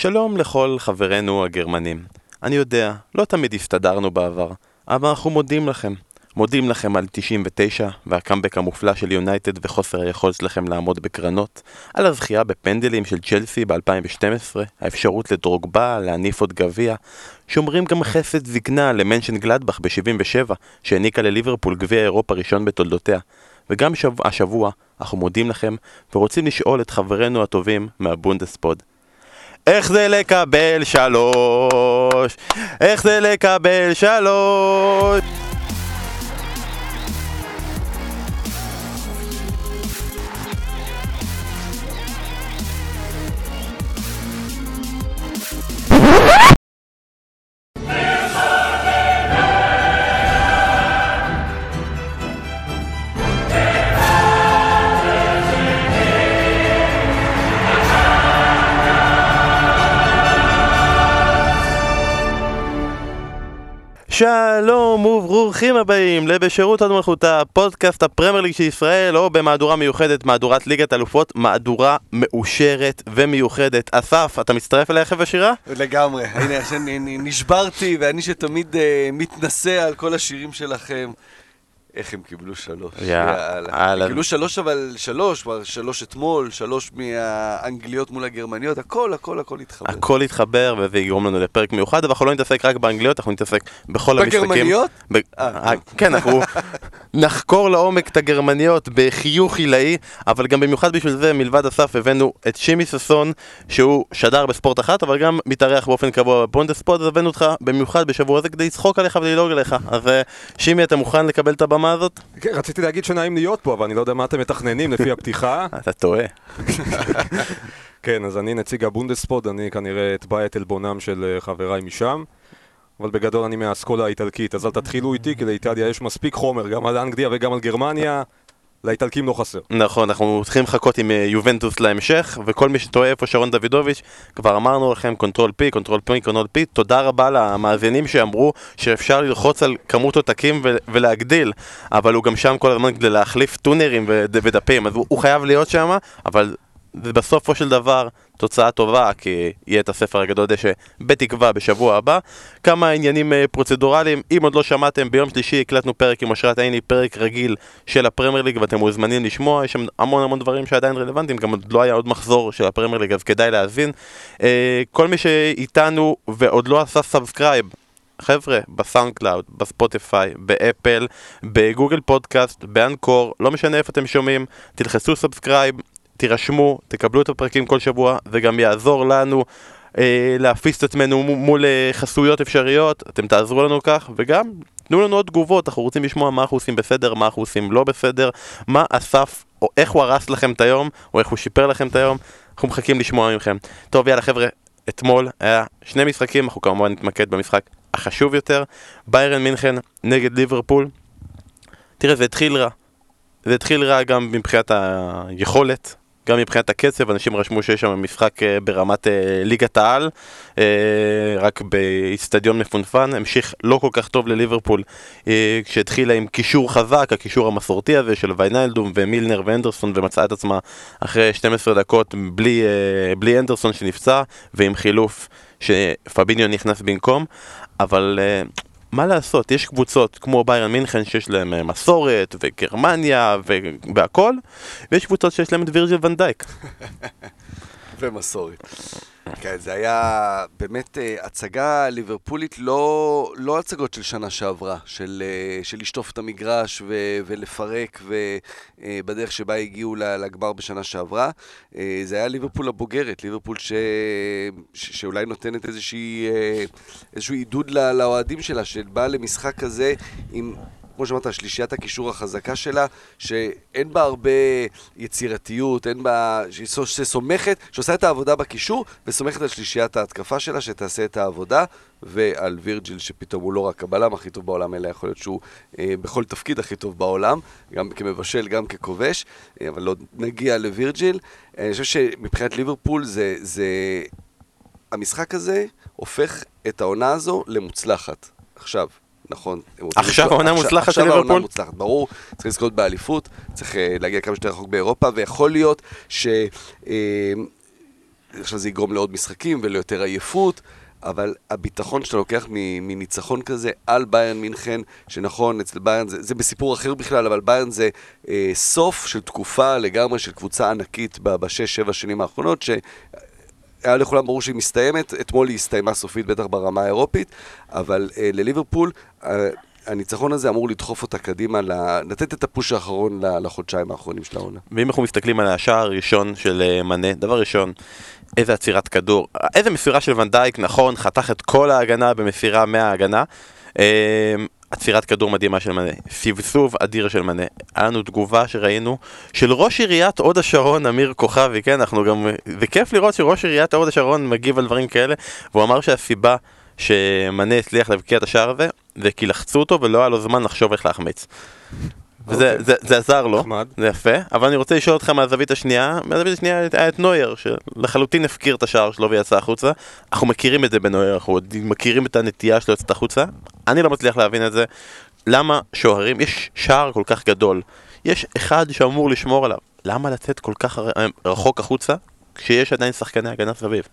שלום לכל חברינו הגרמנים. אני יודע, לא תמיד הסתדרנו בעבר, אבל אנחנו מודים לכם. מודים לכם על 99 והקאמבק המופלא של יונייטד וחוסר היכולת שלכם לעמוד בקרנות, על הזכייה בפנדלים של צ'לסי ב-2012, האפשרות לדרוגבה, להניף עוד גביע, שומרים גם חסד זקנה למנשן גלדבך ב-77, שהעניקה לליברפול גביע אירופה ראשון בתולדותיה. וגם שב... השבוע אנחנו מודים לכם ורוצים לשאול את חברינו הטובים מהבונדספוד. איך זה לקבל שלוש? איך זה לקבל שלוש? שלום וברוכים הבאים לבשירות עד מלכותה, פודקאסט הפרמייר ליג של ישראל, או במהדורה מיוחדת, מהדורת ליגת אלופות, מהדורה מאושרת ומיוחדת. אסף, אתה מצטרף אליי אחרי השירה? לגמרי, הנה נשברתי, ואני שתמיד uh, מתנשא על כל השירים שלכם. איך הם קיבלו שלוש, יאללה. הם קיבלו שלוש אבל שלוש, כבר שלוש אתמול, שלוש מהאנגליות מול הגרמניות, הכל, הכל, הכל התחבר. הכל התחבר וזה יגרום לנו לפרק מיוחד, אבל אנחנו לא נתעסק רק באנגליות, אנחנו נתעסק בכל המשחקים. בגרמניות? ב... אה, כן, אנחנו נחקור לעומק את הגרמניות בחיוך עילאי, אבל גם במיוחד בשביל זה, מלבד אסף, הבאנו את שימי ששון, שהוא שדר בספורט אחת, אבל גם מתארח באופן קבוע בפונדספורט, אז הבאנו אותך במיוחד בשבוע הזה כדי לצחוק עליך וללעוג עליך. אז אה, שימי, אתה מוכן לקבל את הבמה הזאת? כן, רציתי להגיד שנעים להיות פה, אבל אני לא יודע מה אתם מתכננים לפי הפתיחה. אתה טועה. כן, אז אני נציג הבונדספוד, אני כנראה אתבע את עלבונם של אה, חבריי משם. אבל בגדול אני מהאסכולה האיטלקית, אז אל תתחילו איתי, כי לאיטליה יש מספיק חומר, גם על אנגליה וגם על גרמניה. לאיטלקים לא חסר. נכון, אנחנו צריכים לחכות עם אה, יובנטוס להמשך, וכל מי שטועה איפה שרון דוידוביץ', כבר אמרנו לכם קונטרול פי, קונטרול פי, קונטרול פי, תודה רבה למאזינים שאמרו שאפשר ללחוץ על כמות עותקים ולהגדיל, אבל הוא גם שם כל הזמן כדי להחליף טונרים וד- ודפים, אז הוא חייב להיות שם, אבל זה בסופו של דבר תוצאה טובה, כי יהיה את הספר הגדול דשא בתקווה בשבוע הבא. כמה עניינים אה, פרוצדורליים, אם עוד לא שמעתם, ביום שלישי הקלטנו פרק עם אשרת עיני, פרק רגיל של הפרמייר ליג, ואתם מוזמנים לשמוע, יש שם המון המון דברים שעדיין רלוונטיים, גם עוד לא היה עוד מחזור של הפרמייר ליג, אז כדאי להאזין. אה, כל מי שאיתנו ועוד לא עשה subscribe, חבר'ה, בסאונד קלאוד, בספוטיפיי, באפל, בגוגל פודקאסט, באנקור, לא משנה איפה אתם שומעים, תלחצו subscribe, תירשמו, תקבלו את הפרקים כל שבוע, זה גם יעזור לנו אה, להפיס את עצמנו מול אה, חסויות אפשריות, אתם תעזרו לנו כך, וגם תנו לנו עוד תגובות, אנחנו רוצים לשמוע מה אנחנו עושים בסדר, מה אנחנו עושים לא בסדר, מה אסף, או איך הוא הרס לכם את היום, או איך הוא שיפר לכם את היום, אנחנו מחכים לשמוע מכם. טוב, יאללה חבר'ה, אתמול היה שני משחקים, אנחנו כמובן נתמקד במשחק החשוב יותר, ביירן מינכן נגד ליברפול. תראה, זה התחיל רע. זה התחיל רע גם מבחינת היכולת, גם מבחינת הקצב, אנשים רשמו שיש שם משחק אה, ברמת אה, ליגת העל, אה, רק באיצטדיון מפונפן, המשיך לא כל כך טוב לליברפול כשהתחילה עם קישור חזק, הקישור המסורתי הזה של ויינלדום ומילנר ואנדרסון ומצאה את עצמה אחרי 12 דקות בלי, בלי אנדרסון שנפצע ועם חילוף שפביניו נכנס במקום, אבל... אה, מה לעשות, יש קבוצות כמו ביירן מינכן שיש להם אה, מסורת וגרמניה ו- והכל ויש קבוצות שיש להם את וירג'ל ונדייק ומסורת. כן, זה היה באמת uh, הצגה ליברפולית, לא, לא הצגות של שנה שעברה, של, uh, של לשטוף את המגרש ו, ולפרק, ובדרך uh, שבה הגיעו לגמר בשנה שעברה. זה היה ליברפול הבוגרת, ליברפול ש, ש, שאולי נותנת איזושהי, איזשהו עידוד לאוהדים שלה, שבאה למשחק כזה עם... כמו שאמרת, שלישיית הקישור החזקה שלה, שאין בה הרבה יצירתיות, אין בה... שסומכת, שעושה את העבודה בקישור, וסומכת על שלישיית ההתקפה שלה, שתעשה את העבודה, ועל וירג'יל, שפתאום הוא לא רק הבלם הכי טוב בעולם, אלא יכול להיות שהוא אה, בכל תפקיד הכי טוב בעולם, גם כמבשל, גם ככובש, אה, אבל לא נגיע לווירג'יל. אה, אני חושב שמבחינת ליברפול זה... זה... המשחק הזה הופך את העונה הזו למוצלחת. עכשיו, נכון. עכשיו העונה מוצלחת של ליברפול? עכשיו העונה מוצלחת, ברור, צריך לזכות באליפות, צריך uh, להגיע כמה שיותר רחוק באירופה, ויכול להיות ש... Uh, עכשיו זה יגרום לעוד משחקים וליותר עייפות, אבל הביטחון שאתה לוקח מניצחון כזה על ביירן מינכן, שנכון, אצל ביירן זה, זה בסיפור אחר בכלל, אבל ביירן זה אה, סוף של תקופה לגמרי של קבוצה ענקית בשש-שבע שנים האחרונות, שהיה לכולם ברור שהיא מסתיימת, אתמול היא הסתיימה סופית, בטח ברמה האירופית, אבל אה, לליברפול, אה, הניצחון הזה אמור לדחוף אותה קדימה, לתת את הפוש האחרון לחודשיים האחרונים של העונה. ואם אנחנו מסתכלים על השער הראשון של אה, מנה, דבר ראשון, איזה עצירת כדור, איזה מסירה של ונדייק, נכון, חתך את כל ההגנה במסירה מההגנה. עצירת כדור מדהימה של מנה, סבסוב אדיר של מנה. היה לנו תגובה שראינו של ראש עיריית הוד השרון, אמיר כוכבי, כן, אנחנו גם... זה כיף לראות שראש עיריית הוד השרון מגיב על דברים כאלה, והוא אמר שהסיבה שמנה הצליח להבקיע את השער הזה, זה כי לחצו אותו ולא היה לו זמן לחשוב איך להחמיץ. וזה okay. זה, זה עזר לו, נחמד. זה יפה, אבל אני רוצה לשאול אותך מהזווית השנייה, מהזווית השנייה היה את נוייר, שלחלוטין הפקיר את השער שלו ויצא החוצה. אנחנו מכירים את זה בנוייר, אנחנו מכירים את הנטייה שלו לצאת החוצה. אני לא מצליח להבין את זה. למה שוערים, יש שער כל כך גדול, יש אחד שאמור לשמור עליו, למה לצאת כל כך רחוק החוצה, כשיש עדיין שחקני הגנה סביב?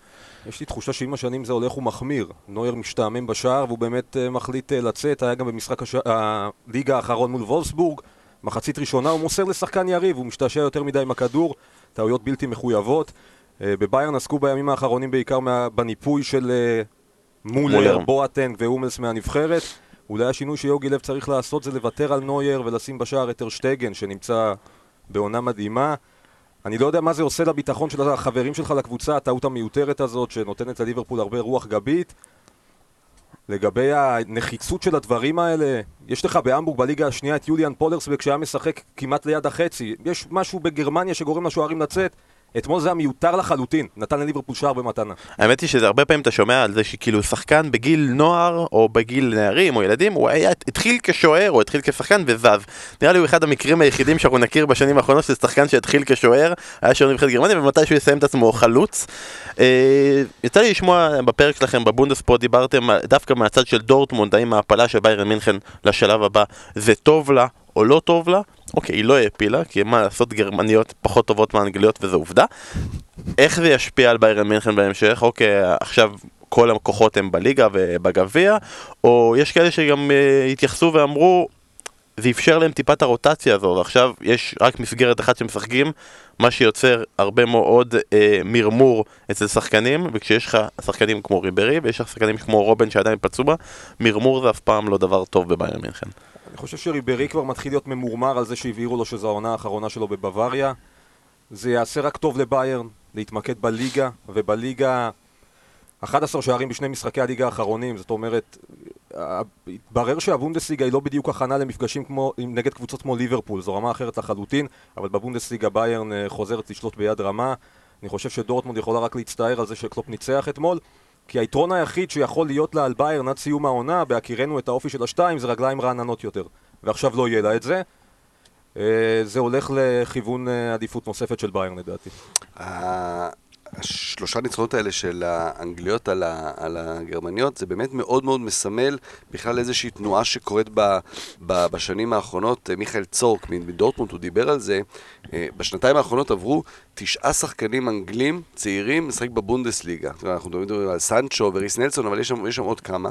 יש לי תחושה שעם השנים זה הולך ומחמיר. נויר משתעמם בשער והוא באמת uh, מחליט לצאת, היה גם במשחק הש... הליגה האחרון מול וולסבורג, מחצית ראשונה הוא מוסר לשחקן יריב, הוא משתעשע יותר מדי עם הכדור, טעויות בלתי מחויבות. Uh, בביירן עסקו בימים האחרונים בעיקר מה... בניפוי של uh, מולר, בואטנג ואומלס מהנבחרת. אולי השינוי שיוגי לב צריך לעשות זה לוותר על נויר ולשים בשער את ארשטגן שנמצא בעונה מדהימה. אני לא יודע מה זה עושה לביטחון של החברים שלך לקבוצה, הטעות המיותרת הזאת שנותנת לליברפול הרבה רוח גבית. לגבי הנחיצות של הדברים האלה, יש לך בהמבורג בליגה השנייה את יוליאן פולרסבק שהיה משחק כמעט ליד החצי. יש משהו בגרמניה שגורם לשוערים לצאת. אתמול זה היה מיותר לחלוטין, נתן לליברפול שער במתנה. האמת היא שזה הרבה פעמים אתה שומע על זה שכאילו שחקן בגיל נוער, או בגיל נערים, או ילדים, הוא היה, התחיל כשוער, או התחיל כשחקן וזז. נראה לי הוא אחד המקרים היחידים שאנחנו נכיר בשנים האחרונות, שזה שחקן שהתחיל כשוער, היה שוער נבחרת גרמניה, ומתי שהוא יסיים את עצמו חלוץ. אה, יצא לי לשמוע בפרק שלכם בבונדספורט, דיברתם דווקא מהצד של דורטמונד, האם ההפלה של ביירן מינכן לשלב הבא זה טוב לה או לא טוב לה. אוקיי, היא לא העפילה, כי מה לעשות, גרמניות פחות טובות מהאנגליות וזו עובדה. איך זה ישפיע על ביירן מינכן בהמשך? אוקיי, עכשיו כל הכוחות הם בליגה ובגביע, או יש כאלה שגם uh, התייחסו ואמרו, זה אפשר להם טיפה את הרוטציה הזו, ועכשיו יש רק מסגרת אחת שמשחקים, מה שיוצר הרבה מאוד אה, מרמור אצל שחקנים, וכשיש לך שחקנים כמו ריברי, ויש לך שחקנים כמו רובן שעדיין פצוע, מרמור זה אף פעם לא דבר טוב בביירן מינכן. אני חושב שריברי כבר מתחיל להיות ממורמר על זה שהבהירו לו שזו העונה האחרונה שלו בבוואריה. זה יעשה רק טוב לביירן, להתמקד בליגה, ובליגה 11 שערים בשני משחקי הליגה האחרונים, זאת אומרת, התברר שהבונדסליגה היא לא בדיוק הכנה למפגשים כמו, נגד קבוצות כמו ליברפול, זו רמה אחרת לחלוטין, אבל בבונדסליגה ביירן אה, חוזרת לשלוט ביד רמה. אני חושב שדורטמונד יכולה רק להצטער על זה שקלופ ניצח אתמול. כי היתרון היחיד שיכול להיות לה על ביירן עד סיום העונה, בהכירנו את האופי של השתיים, זה רגליים רעננות יותר. ועכשיו לא יהיה לה את זה. אה, זה הולך לכיוון אה, עדיפות נוספת של ביירן לדעתי. השלושה ניצחונות האלה של האנגליות על, ה, על הגרמניות, זה באמת מאוד מאוד מסמל בכלל איזושהי תנועה שקורית ב, ב, בשנים האחרונות. מיכאל צורק מדורטמונד, הוא דיבר על זה. אה, בשנתיים האחרונות עברו תשעה שחקנים אנגלים צעירים לשחק בבונדסליגה. אנחנו מדברים על סנצ'ו וריס נלסון, אבל יש שם, יש שם עוד כמה.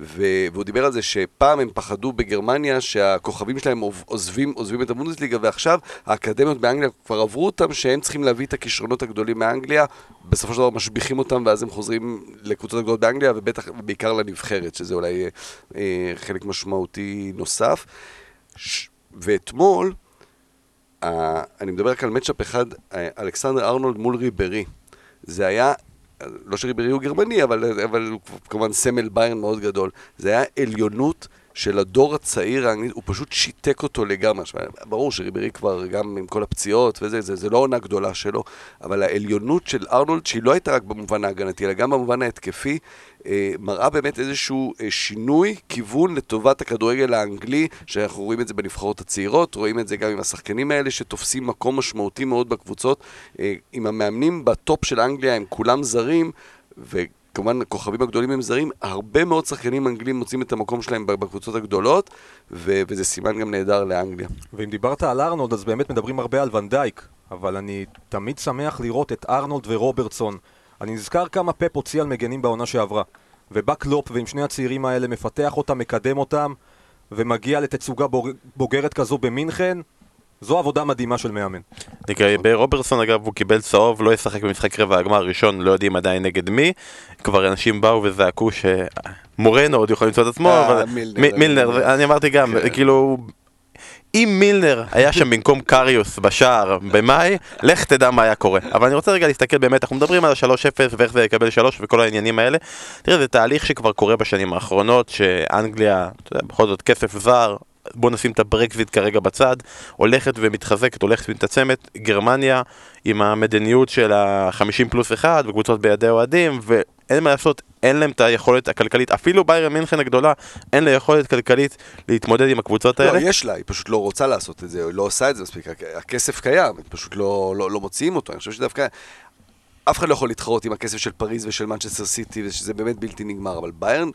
ו, והוא דיבר על זה שפעם הם פחדו בגרמניה שהכוכבים שלהם עוזבים, עוזבים את הבונדסליגה, ועכשיו האקדמיות באנגליה כבר עברו אותם שהם צריכים להביא את הכישרונות הגדולים מאנגליה. בסופו של דבר משביחים אותם ואז הם חוזרים לקבוצות הגדולות באנגליה ובטח, בעיקר לנבחרת, שזה אולי אה, חלק משמעותי נוסף. ש... ואתמול, אה, אני מדבר רק על מצ'אפ אחד, אה, אלכסנדר ארנולד מול ריברי. זה היה, לא שריברי הוא גרמני, אבל, אבל הוא כמובן סמל ביירן מאוד גדול. זה היה עליונות של הדור הצעיר האנגלית, הוא פשוט שיתק אותו לגמרי. ברור שריברי כבר, גם עם כל הפציעות וזה, זה, זה לא עונה גדולה שלו, אבל העליונות של ארנולד, שהיא לא הייתה רק במובן ההגנתי, אלא גם במובן ההתקפי, אה, מראה באמת איזשהו אה, שינוי כיוון לטובת הכדורגל האנגלי, שאנחנו רואים את זה בנבחרות הצעירות, רואים את זה גם עם השחקנים האלה שתופסים מקום משמעותי מאוד בקבוצות. אה, עם המאמנים בטופ של אנגליה הם כולם זרים, ו... כמובן הכוכבים הגדולים הם זרים, הרבה מאוד שחקנים אנגלים מוצאים את המקום שלהם בקבוצות הגדולות, ו- וזה סימן גם נהדר לאנגליה. ואם דיברת על ארנולד, אז באמת מדברים הרבה על ונדייק, אבל אני תמיד שמח לראות את ארנולד ורוברטסון אני נזכר כמה פפ הוציא על מגנים בעונה שעברה. ובא קלופ ועם שני הצעירים האלה מפתח אותם, מקדם אותם, ומגיע לתצוגה בוגרת כזו במינכן, זו עבודה מדהימה של מאמן. לגבי רוברסון אגב הוא קיבל צהוב, לא ישחק במשחק רבע הגמר הראשון, לא יודעים עדיין נגד מי. כבר אנשים באו וזעקו שמורנו עוד יכול למצוא את עצמו, אה, אבל מילנר, אני אמרתי גם, כן. כאילו... אם מילנר היה שם במקום קריוס בשער במאי, לך תדע מה היה קורה. אבל אני רוצה רגע להסתכל באמת, אנחנו מדברים על ה-3-0 ואיך זה יקבל 3 וכל העניינים האלה. תראה, זה תהליך שכבר קורה בשנים האחרונות, שאנגליה, אתה יודע, בכל זאת כסף זר, בוא נשים את הברקזיט כרגע בצד, הולכת ומתחזקת, הולכת ומתעצמת, גרמניה עם המדיניות של ה-50 פלוס 1 וקבוצות בידי אוהדים, ואין מה לעשות, אין להם את היכולת הכלכלית, אפילו ביירן מינכן הגדולה, אין לה יכולת כלכלית להתמודד עם הקבוצות האלה. לא, יש לה, היא פשוט לא רוצה לעשות את זה, היא לא עושה את זה מספיק. הכסף קיים, הם פשוט לא, לא, לא מוציאים אותו. אני חושב שדווקא... אף אחד לא יכול להתחרות עם הכסף של פריז ושל מנצ'סטר סיטי, ושזה באמת בלתי נגמר, אבל ביירן...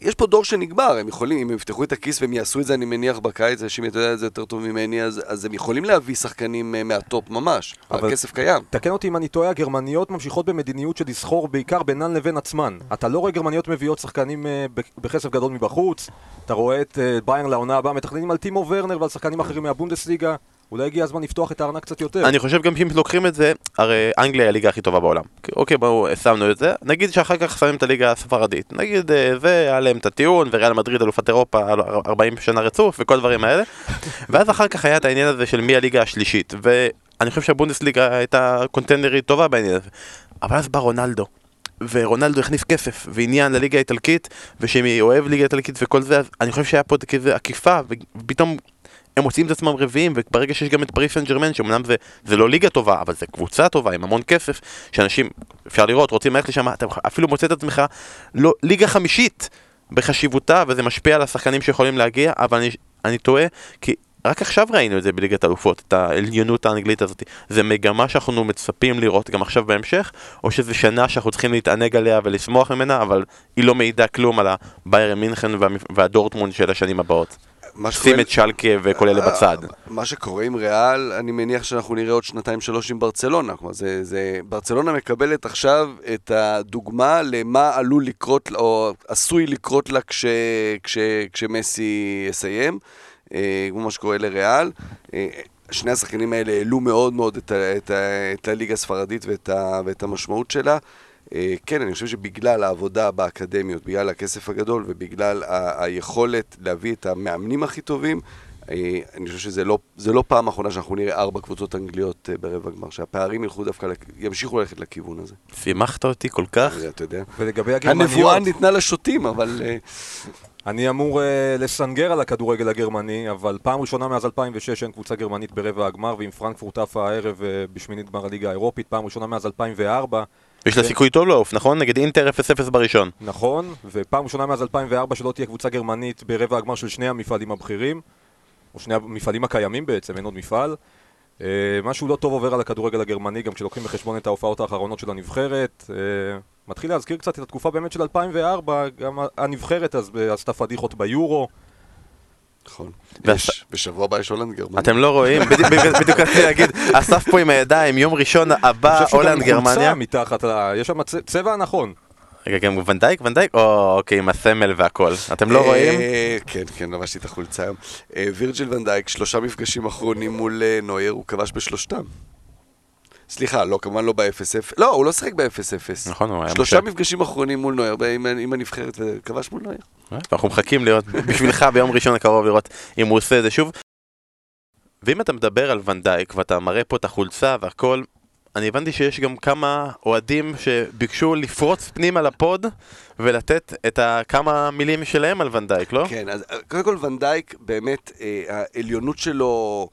יש פה דור שנגמר, הם יכולים, אם הם יפתחו את הכיס והם יעשו את זה, אני מניח בקיץ, אנשים, אתה יודע את זה יותר טוב ממני, אז, אז הם יכולים להביא שחקנים אה, מהטופ ממש, אבל הכסף קיים. תקן אותי אם אני טועה, הגרמניות ממשיכות במדיניות של לסחור בעיקר בינן לבין עצמן. אתה לא רואה גרמניות מביאות שחקנים אה, בכסף גדול מבחוץ, אתה רואה את אה, ביירן לעונה הבאה, מתכננים על טימו ורנר ועל שחקנים אחרים מהבונדסליגה. אולי הגיע הזמן לפתוח את הארנק קצת יותר. אני חושב גם שאם לוקחים את זה, הרי אנגליה היא הליגה הכי טובה בעולם. אוקיי, בואו, שמנו את זה. נגיד שאחר כך שמים את הליגה הספרדית. נגיד אה, זה, היה להם את הטיעון, וריאל מדריד אלופת אירופה על 40 שנה רצוף, וכל הדברים האלה. ואז אחר כך היה את העניין הזה של מי הליגה השלישית. ואני חושב שהבונדסליגה הייתה קונטנדרית טובה בעניין הזה. אבל אז בא רונלדו. ורונלדו הכניס כסף ועניין לליגה האיטלקית, ושמי אוהב ליגה איטלקית וכל זה, אז אני חושב שהיה פה כזה עקיפה, ופתאום הם מוצאים את עצמם רביעים, וברגע שיש גם את פריס סן ג'רמן, שאומנם זה, זה לא ליגה טובה, אבל זה קבוצה טובה עם המון כסף, שאנשים, אפשר לראות, רוצים ללכת לשם, אתה אפילו מוצא את עצמך לא, ליגה חמישית בחשיבותה, וזה משפיע על השחקנים שיכולים להגיע, אבל אני, אני טועה, כי רק עכשיו ראינו את זה בליגת אלופות, את העליונות האנגלית הזאת. זה מגמה שאנחנו מצפים לראות גם עכשיו בהמשך, או שזו שנה שאנחנו צריכים להתענג עליה ולשמוח ממנה, אבל היא לא מעידה כלום על הביירן מינכן והדורטמונד של השנים הבאות. מה שים שקורה- את שלקה וכל אלה בצד. מה שקורה עם ריאל, אני מניח שאנחנו נראה עוד שנתיים שלוש עם ברצלונה. כלומר, זה, זה... ברצלונה מקבלת עכשיו את הדוגמה למה עלול לקרות, או עשוי לקרות לה כש, כש, כשמסי יסיים, אה, כמו מה שקורה לריאל. אה, שני השחקנים האלה העלו מאוד מאוד את, ה, את, ה, את הליגה הספרדית ואת, ה, ואת המשמעות שלה. אה, כן, אני חושב שבגלל העבודה באקדמיות, בגלל הכסף הגדול ובגלל ה- היכולת להביא את המאמנים הכי טובים, אה, אני חושב שזה לא, זה לא פעם אחרונה שאנחנו נראה ארבע קבוצות אנגליות אה, ברבע גמר, שהפערים ילכו דווקא, לכ- ימשיכו ללכת לכיוון הזה. שימחת אותי כל כך. אתה יודע. ולגבי הגרמניות, הנבואה ניתנה לשוטים, אבל... אה, אני אמור uh, לסנגר על הכדורגל הגרמני, אבל פעם ראשונה מאז 2006 אין קבוצה גרמנית ברבע הגמר, ועם פרנקפורט עפה הערב uh, בשמינית גמר הליגה האירופית, פעם ראשונה מאז 2004. יש לה ו- סיכוי טוב לעוף, נכון? נגד אינטר 0-0 בראשון. נכון, ופעם ראשונה מאז 2004 שלא תהיה קבוצה גרמנית ברבע הגמר של שני המפעלים הבכירים, או שני המפעלים הקיימים בעצם, אין עוד מפעל. Uh, משהו לא טוב עובר על הכדורגל הגרמני, גם כשלוקחים בחשבון את ההופעות האחרונות של הנבחרת. Uh, מתחיל להזכיר קצת את התקופה באמת של 2004, גם הנבחרת אז עשתה פדיחות ביורו. נכון. בשבוע הבא יש הולנד גרמניה. אתם לא רואים? בדיוק- רציתי להגיד, אסף פה עם הידיים, יום ראשון הבא, אני חושב שגם הולנד גרמניה. חולצה מתחת, ל- יש שם צבע נכון. רגע, גם ונדייק? ונדייק? או, אוקיי, עם הסמל והכל. אתם לא אה, רואים? כן, כן, לבשתי את החולצה היום. אה, וירג'יל ונדייק, שלושה מפגשים אחרונים מול אה, נוייר, הוא כבש בשלושתם. סליחה, לא, כמובן לא ב-0-0. לא, הוא לא שיחק ב-0-0. נכון, הוא היה שלושה. מפגשים אחרונים מול נוייר, ב- עם- הנבחרת, וכבש מול נוייר. אנחנו מחכים לראות, בשבילך ביום ראשון הקרוב לראות אם הוא עושה את זה שוב. ואם אתה מדבר על ונדייק ואתה מראה פה את החולצה והכל, אני הבנתי שיש גם כמה אוהדים שביקשו לפרוץ פנימה לפוד ולתת את כמה מילים שלהם על ונדייק, לא? כן, אז אה, קודם כל ונדייק, באמת, אה, העליונות שלו...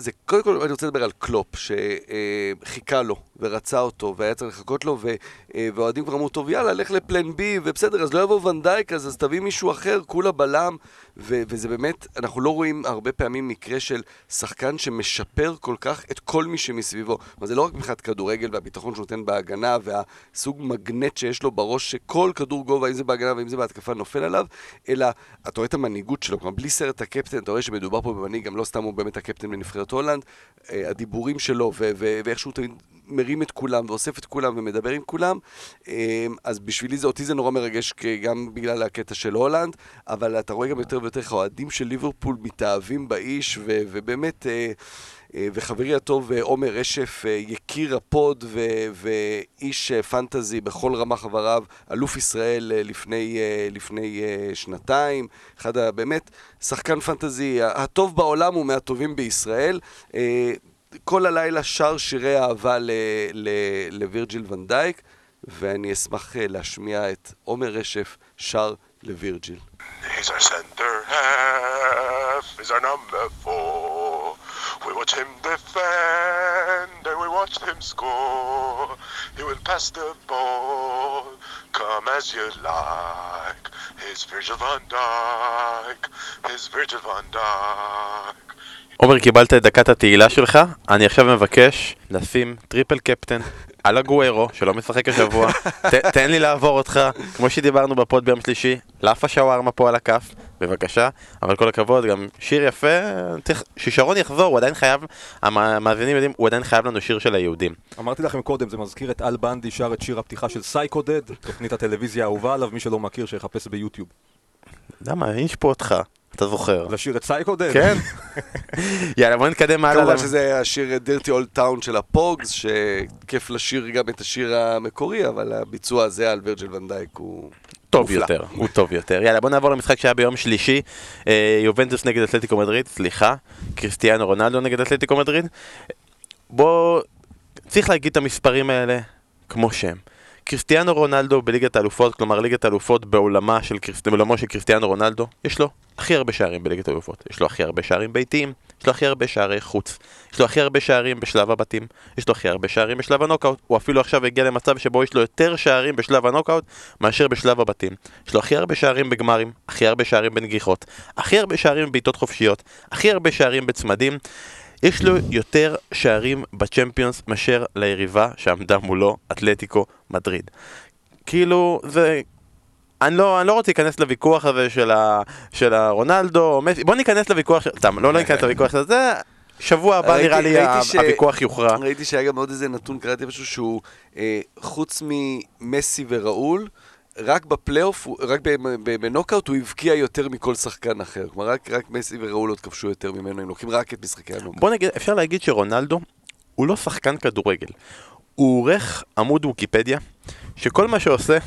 זה, קודם כל אני רוצה לדבר על קלופ, שחיכה לו ורצה אותו והיה צריך לחכות לו, ו, אה, כבר אמרו, טוב יאללה, לך ל plan B, ובסדר, אז לא יבוא ונדייק, אז, אז תביא מישהו אחר, כולה בלם, ו, וזה באמת, אנחנו לא רואים הרבה פעמים מקרה של שחקן שמשפר כל כך את כל מי שמסביבו. אבל זה לא רק מבחינת כדורגל והביטחון שהוא נותן בהגנה, והסוג מגנט שיש לו בראש, שכל כדור גובה, אם זה בהגנה ואם זה בהתקפה, נופל עליו, אלא אתה רואה את המנהיגות שלו, כלומר, בלי סרט הקפטן, אתה רואה שמדובר פה במנהיג, גם לא סתם הוא באמת הקפטן בנבחרת נבחרת הולנד, אה, הדיבורים שלו ואיך שהוא תמיד מרים את כולם ואוסף את כולם ומדבר עם כולם, אה, אז בשבילי זה, אותי זה נורא מרגש גם בגלל הקטע של הולנד, אבל אתה רואה גם יותר ויותר איך האוהדים של ליברפול מתאהבים באיש, ו- ובאמת... אה, אה, וחברי הטוב אה, עומר רשף, אה, יקיר הפוד ו- ואיש fantasy בכל רמה חבריו, אלוף ישראל לפני, לפני שנתיים, אחד ה... באמת, שחקן פנטזי הטוב בעולם ומהטובים בישראל. כל הלילה שר שירי אהבה לווירג'יל ונדייק, ואני אשמח להשמיע את עומר רשף שר לווירג'יל. He's he's. We watch him defend and we watch him score. He will pass the ball, calm as you like. He's Virgil van Dijk, he's Virgil van Dijk. עומר, קיבלת את דקת התהילה שלך, אני עכשיו מבקש לשים triple captain על אגוארו, שלא משחק השבוע, ת, תן לי לעבור אותך, כמו שדיברנו בפוד ביום שלישי, לאפה שווארמה פה על הכף, בבקשה, אבל כל הכבוד, גם שיר יפה, ששרון יחזור, הוא עדיין חייב, המאזינים יודעים, הוא עדיין חייב לנו שיר של היהודים. אמרתי לכם קודם, זה מזכיר את אל בנדי שר את שיר הפתיחה של סייקודד, תוכנית הטלוויזיה האהובה עליו, מי שלא מכיר שיחפש ביוטיוב. למה, אני אשפוט אותך. אתה זוכר. לשיר את סייקודד? כן. יאללה, בוא נתקדם הלאה. כמובן שזה השיר דירטי אולד טאון של הפוגס, שכיף לשיר גם את השיר המקורי, אבל הביצוע הזה על וירג'ל ונדייק הוא... טוב יותר, הוא טוב יותר. יאללה, בוא נעבור למשחק שהיה ביום שלישי. אה, יובנטוס נגד אתלטיקו מדריד, סליחה. קריסטיאנו רונלדו נגד אתלטיקו מדריד. בוא, צריך להגיד את המספרים האלה כמו שהם. קריסטיאנו רונלדו בליגת האלופות, כלומר ליגת האלופות בעולמה של, בעולמו של קריסטיאנו רונלדו, יש לו הכי הרבה שערים בליגת האלופות. יש לו הכי הרבה שערים ביתיים, יש לו הכי הרבה שערי חוץ, יש לו הכי הרבה שערים בשלב הבתים, יש לו הכי הרבה שערים בשלב הנוקאוט. הוא אפילו עכשיו הגיע למצב שבו יש לו יותר שערים בשלב הנוקאוט מאשר בשלב הבתים. יש לו הכי הרבה שערים בגמרים, הכי הרבה שערים בנגיחות, הכי הרבה שערים בבעיטות חופשיות, הכי הרבה שערים בצמדים. יש לו יותר שערים בצ'מפיונס מאשר ליריבה שעמדה מולו, אתלטיקו מדריד. כאילו, זה... אני לא, אני לא רוצה להיכנס לוויכוח הזה של, ה, של הרונלדו או מסי, בוא ניכנס לוויכוח. סתם, לא ניכנס לוויכוח של זה, שבוע הבא ראיתי, נראה לי ש... הוויכוח יוכרע. ראיתי שהיה גם עוד איזה נתון, קראתי משהו שהוא, אה, חוץ ממסי וראול, רק בפלייאוף, רק בנוקאוט הוא הבקיע יותר מכל שחקן אחר. כלומר, רק, רק מסי וראול עוד כבשו יותר ממנו, הם לוקחים רק את משחקי הנוקאוט. בוא נגיד, אפשר להגיד שרונלדו הוא לא שחקן כדורגל. הוא עורך עמוד ויקיפדיה, שכל מה שעושה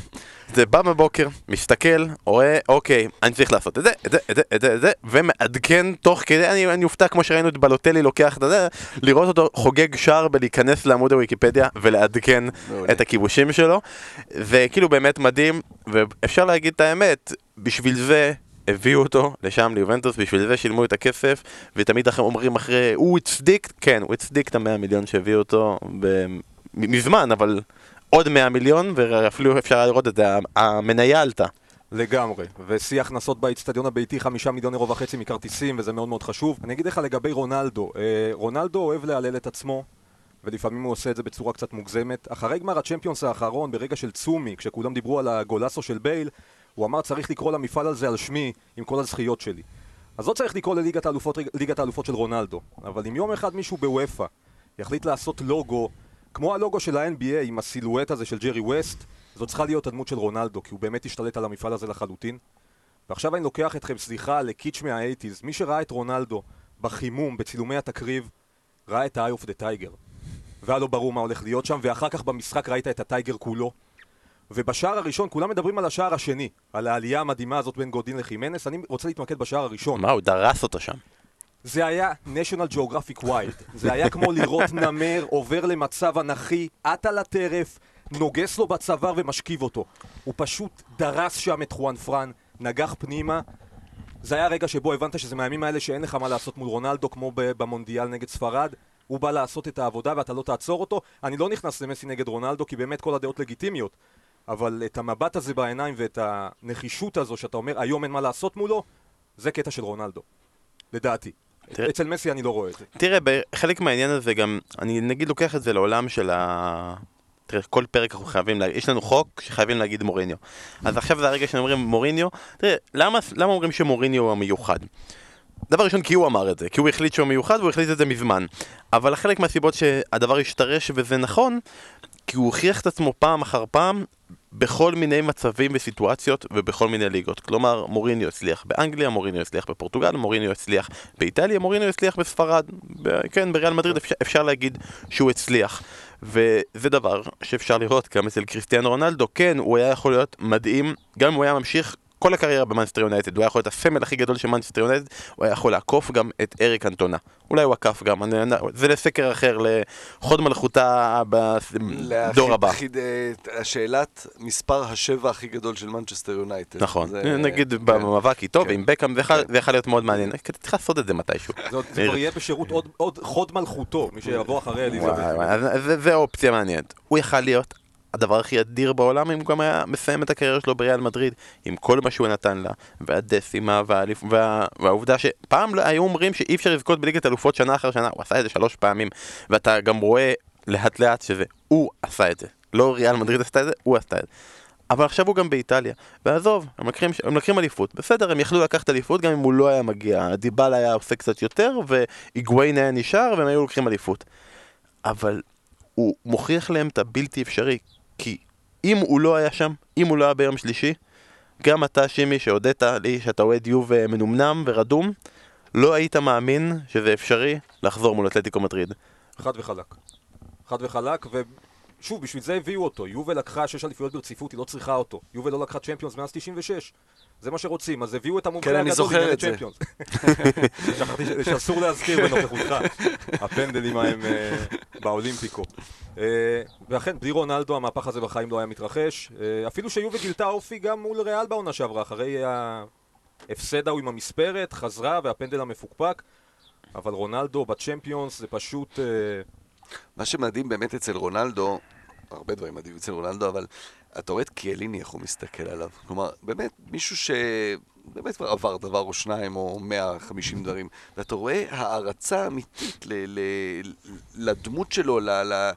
זה בא בבוקר, מסתכל, רואה, אוקיי, אני צריך לעשות את זה, את זה, את זה, את זה, את זה, ומעדכן תוך כדי, אני, אני אופתע כמו שראינו את בלוטלי לוקח את זה, לראות אותו חוגג שער בלהיכנס לעמוד הוויקיפדיה ולעדכן את הכיבושים שלו, וכאילו באמת מדהים, ואפשר להגיד את האמת, בשביל זה הביאו אותו לשם ליובנטוס, בשביל זה שילמו את הכסף, ותמיד אחרי אומרים אחרי, הוא הצדיק, כן, הוא הצדיק את המאה מיליון שהביאו אותו מזמן, אבל עוד 100 מיליון, ואפילו אפשר לראות את זה, המניה עלתה. לגמרי, ושיא הכנסות באיצטדיון הביתי, חמישה מיליון אירו וחצי מכרטיסים, וזה מאוד מאוד חשוב. אני אגיד לך לגבי רונלדו, אה, רונלדו אוהב להלל את עצמו, ולפעמים הוא עושה את זה בצורה קצת מוגזמת. אחרי גמר הצ'מפיונס האחרון, ברגע של צומי, כשכולם דיברו על הגולסו של בייל, הוא אמר צריך לקרוא למפעל הזה על שמי עם כל הזכיות שלי. אז לא צריך לקרוא לליגת האלופות, האלופות של רונלדו, אבל אם יום אחד מישהו בוופא יחליט לעשות לוגו כמו הלוגו של ה-NBA עם הסילואט הזה של ג'רי ווסט, זאת צריכה להיות הדמות של רונלדו, כי הוא באמת השתלט על המפעל הזה לחלוטין. ועכשיו אני לוקח אתכם, סליחה, לקיץ' מהאייטיז. מי שראה את רונלדו בחימום, בצילומי התקריב, ראה את ה-eye of the tiger. והיה לו ברור מה הולך להיות שם, ואחר כך במשחק ראית את הטייגר כולו. ובשער הראשון, כולם מדברים על השער השני, על העלייה המדהימה הזאת בין גודין לחימנס, אני רוצה להתמקד בשער הראשון. מה, הוא דרס אותו שם. זה היה national geographic wild. זה היה כמו לראות נמר עובר למצב אנכי, עט על הטרף, נוגס לו בצוואר ומשכיב אותו. הוא פשוט דרס שם את חואן פרן, נגח פנימה. זה היה הרגע שבו הבנת שזה מהימים האלה שאין לך מה לעשות מול רונלדו, כמו במונדיאל נגד ספרד. הוא בא לעשות את העבודה ואתה לא תעצור אותו. אני לא נכנס למסי נגד רונלדו, כי באמת כל הדעות לגיטימיות. אבל את המבט הזה בעיניים ואת הנחישות הזו שאתה אומר היום אין מה לעשות מולו, זה קטע של רונלדו. לדעתי. תראה, אצל מסי אני לא רואה את זה. תראה, חלק מהעניין הזה גם, אני נגיד לוקח את זה לעולם של ה... תראה, כל פרק אנחנו חייבים, להגיד, יש לנו חוק שחייבים להגיד מוריניו. אז עכשיו זה הרגע שאומרים מוריניו, תראה, למה, למה אומרים שמוריניו הוא המיוחד? דבר ראשון כי הוא אמר את זה, כי הוא החליט שהוא מיוחד והוא החליט את זה מזמן. אבל חלק מהסיבות שהדבר השתרש וזה נכון, כי הוא הוכיח את עצמו פעם אחר פעם בכל מיני מצבים וסיטואציות ובכל מיני ליגות. כלומר, מוריניו הצליח באנגליה, מוריניו הצליח בפורטוגל, מוריניו הצליח באיטליה, מוריניו הצליח בספרד. ב- כן, בריאל מדריד אפשר, אפשר להגיד שהוא הצליח. וזה דבר שאפשר לראות גם אצל קריסטיאנו רונלדו. כן, הוא היה יכול להיות מדהים, גם אם הוא היה ממשיך כל הקריירה במאנסטר יונייטד, הוא היה יכול להיות הסמל הכי גדול של מאנסטר יונייטד, הוא היה יכול לעקוף גם את אריק קנטונה. אולי הוא עקף גם, אני, זה לסקר אחר, לחוד מלכותה בדור הבא. להחיד, אה, השאלת מספר השבע הכי גדול של מנצ'סטר יונייטד. נכון, זה- נגיד כן. במאבק איתו כן. ועם בקאם, זה יכול- כן. להיות מאוד מעניין, צריך לעשות את זה מתישהו. זה עוד- כבר יהיה בשירות עוד- עוד חוד מלכותו, מי שיבוא אחרי אליזבת. זה אופציה מעניינת. הוא יכל להיות הדבר הכי אדיר בעולם אם הוא גם היה מסיים את הקריירה שלו בריאל מדריד עם כל מה שהוא נתן לה והדסימה והאליפ- וה- והעובדה שפעם לא- היו אומרים שאי אפשר לזכות בליגת אלופות שנה אחר שנה הוא עשה את זה שלוש פעמים ואתה גם רואה לאט לאט שזה הוא עשה את זה. לא ריאל מדריד עשתה את זה, הוא עשתה את זה. אבל עכשיו הוא גם באיטליה, ועזוב, הם לקחים, הם לקחים אליפות, בסדר, הם יכלו לקחת אליפות גם אם הוא לא היה מגיע, דיבל היה עושה קצת יותר, והיגואין היה נשאר, והם היו לוקחים אליפות. אבל הוא מוכיח להם את הבלתי אפשרי, כי אם הוא לא היה שם, אם הוא לא היה ביום שלישי, גם אתה, שימי, שהודית לי שאתה אוהד יוב מנומנם ורדום, לא היית מאמין שזה אפשרי לחזור מול אתלטיקו מדריד. חד וחלק. חד וחלק, ושוב, בשביל זה הביאו אותו. יובל לקחה שש אליפויות ברציפות, היא לא צריכה אותו. יובל לא לקחה צ'מפיונס מאז 96. זה מה שרוצים, אז הביאו את המומחה כן, הגדול זה. צ'מפיונס. שכחתי שאסור להזכיר בנוכחותך. הפנדלים ההם אה, באולימפיקו. אה, ואכן, בלי רונלדו המהפך הזה בחיים לא היה מתרחש. אה, אפילו שיובל גילתה אופי גם מול ריאל בעונה שעברה, אחרי ההפסד ההוא עם המספרת, חזרה והפנדל המפוקפק. אבל רונלדו בצ'מפיונס זה פשוט... מה שמדהים באמת אצל רונלדו, הרבה דברים מדהים אצל רונלדו, אבל אתה רואה את קיאליני, איך הוא מסתכל עליו. כלומר, באמת, מישהו שבאמת כבר עבר דבר או שניים או 150 דברים, ואתה רואה הערצה אמיתית ל- ל- לדמות שלו, ל... ל...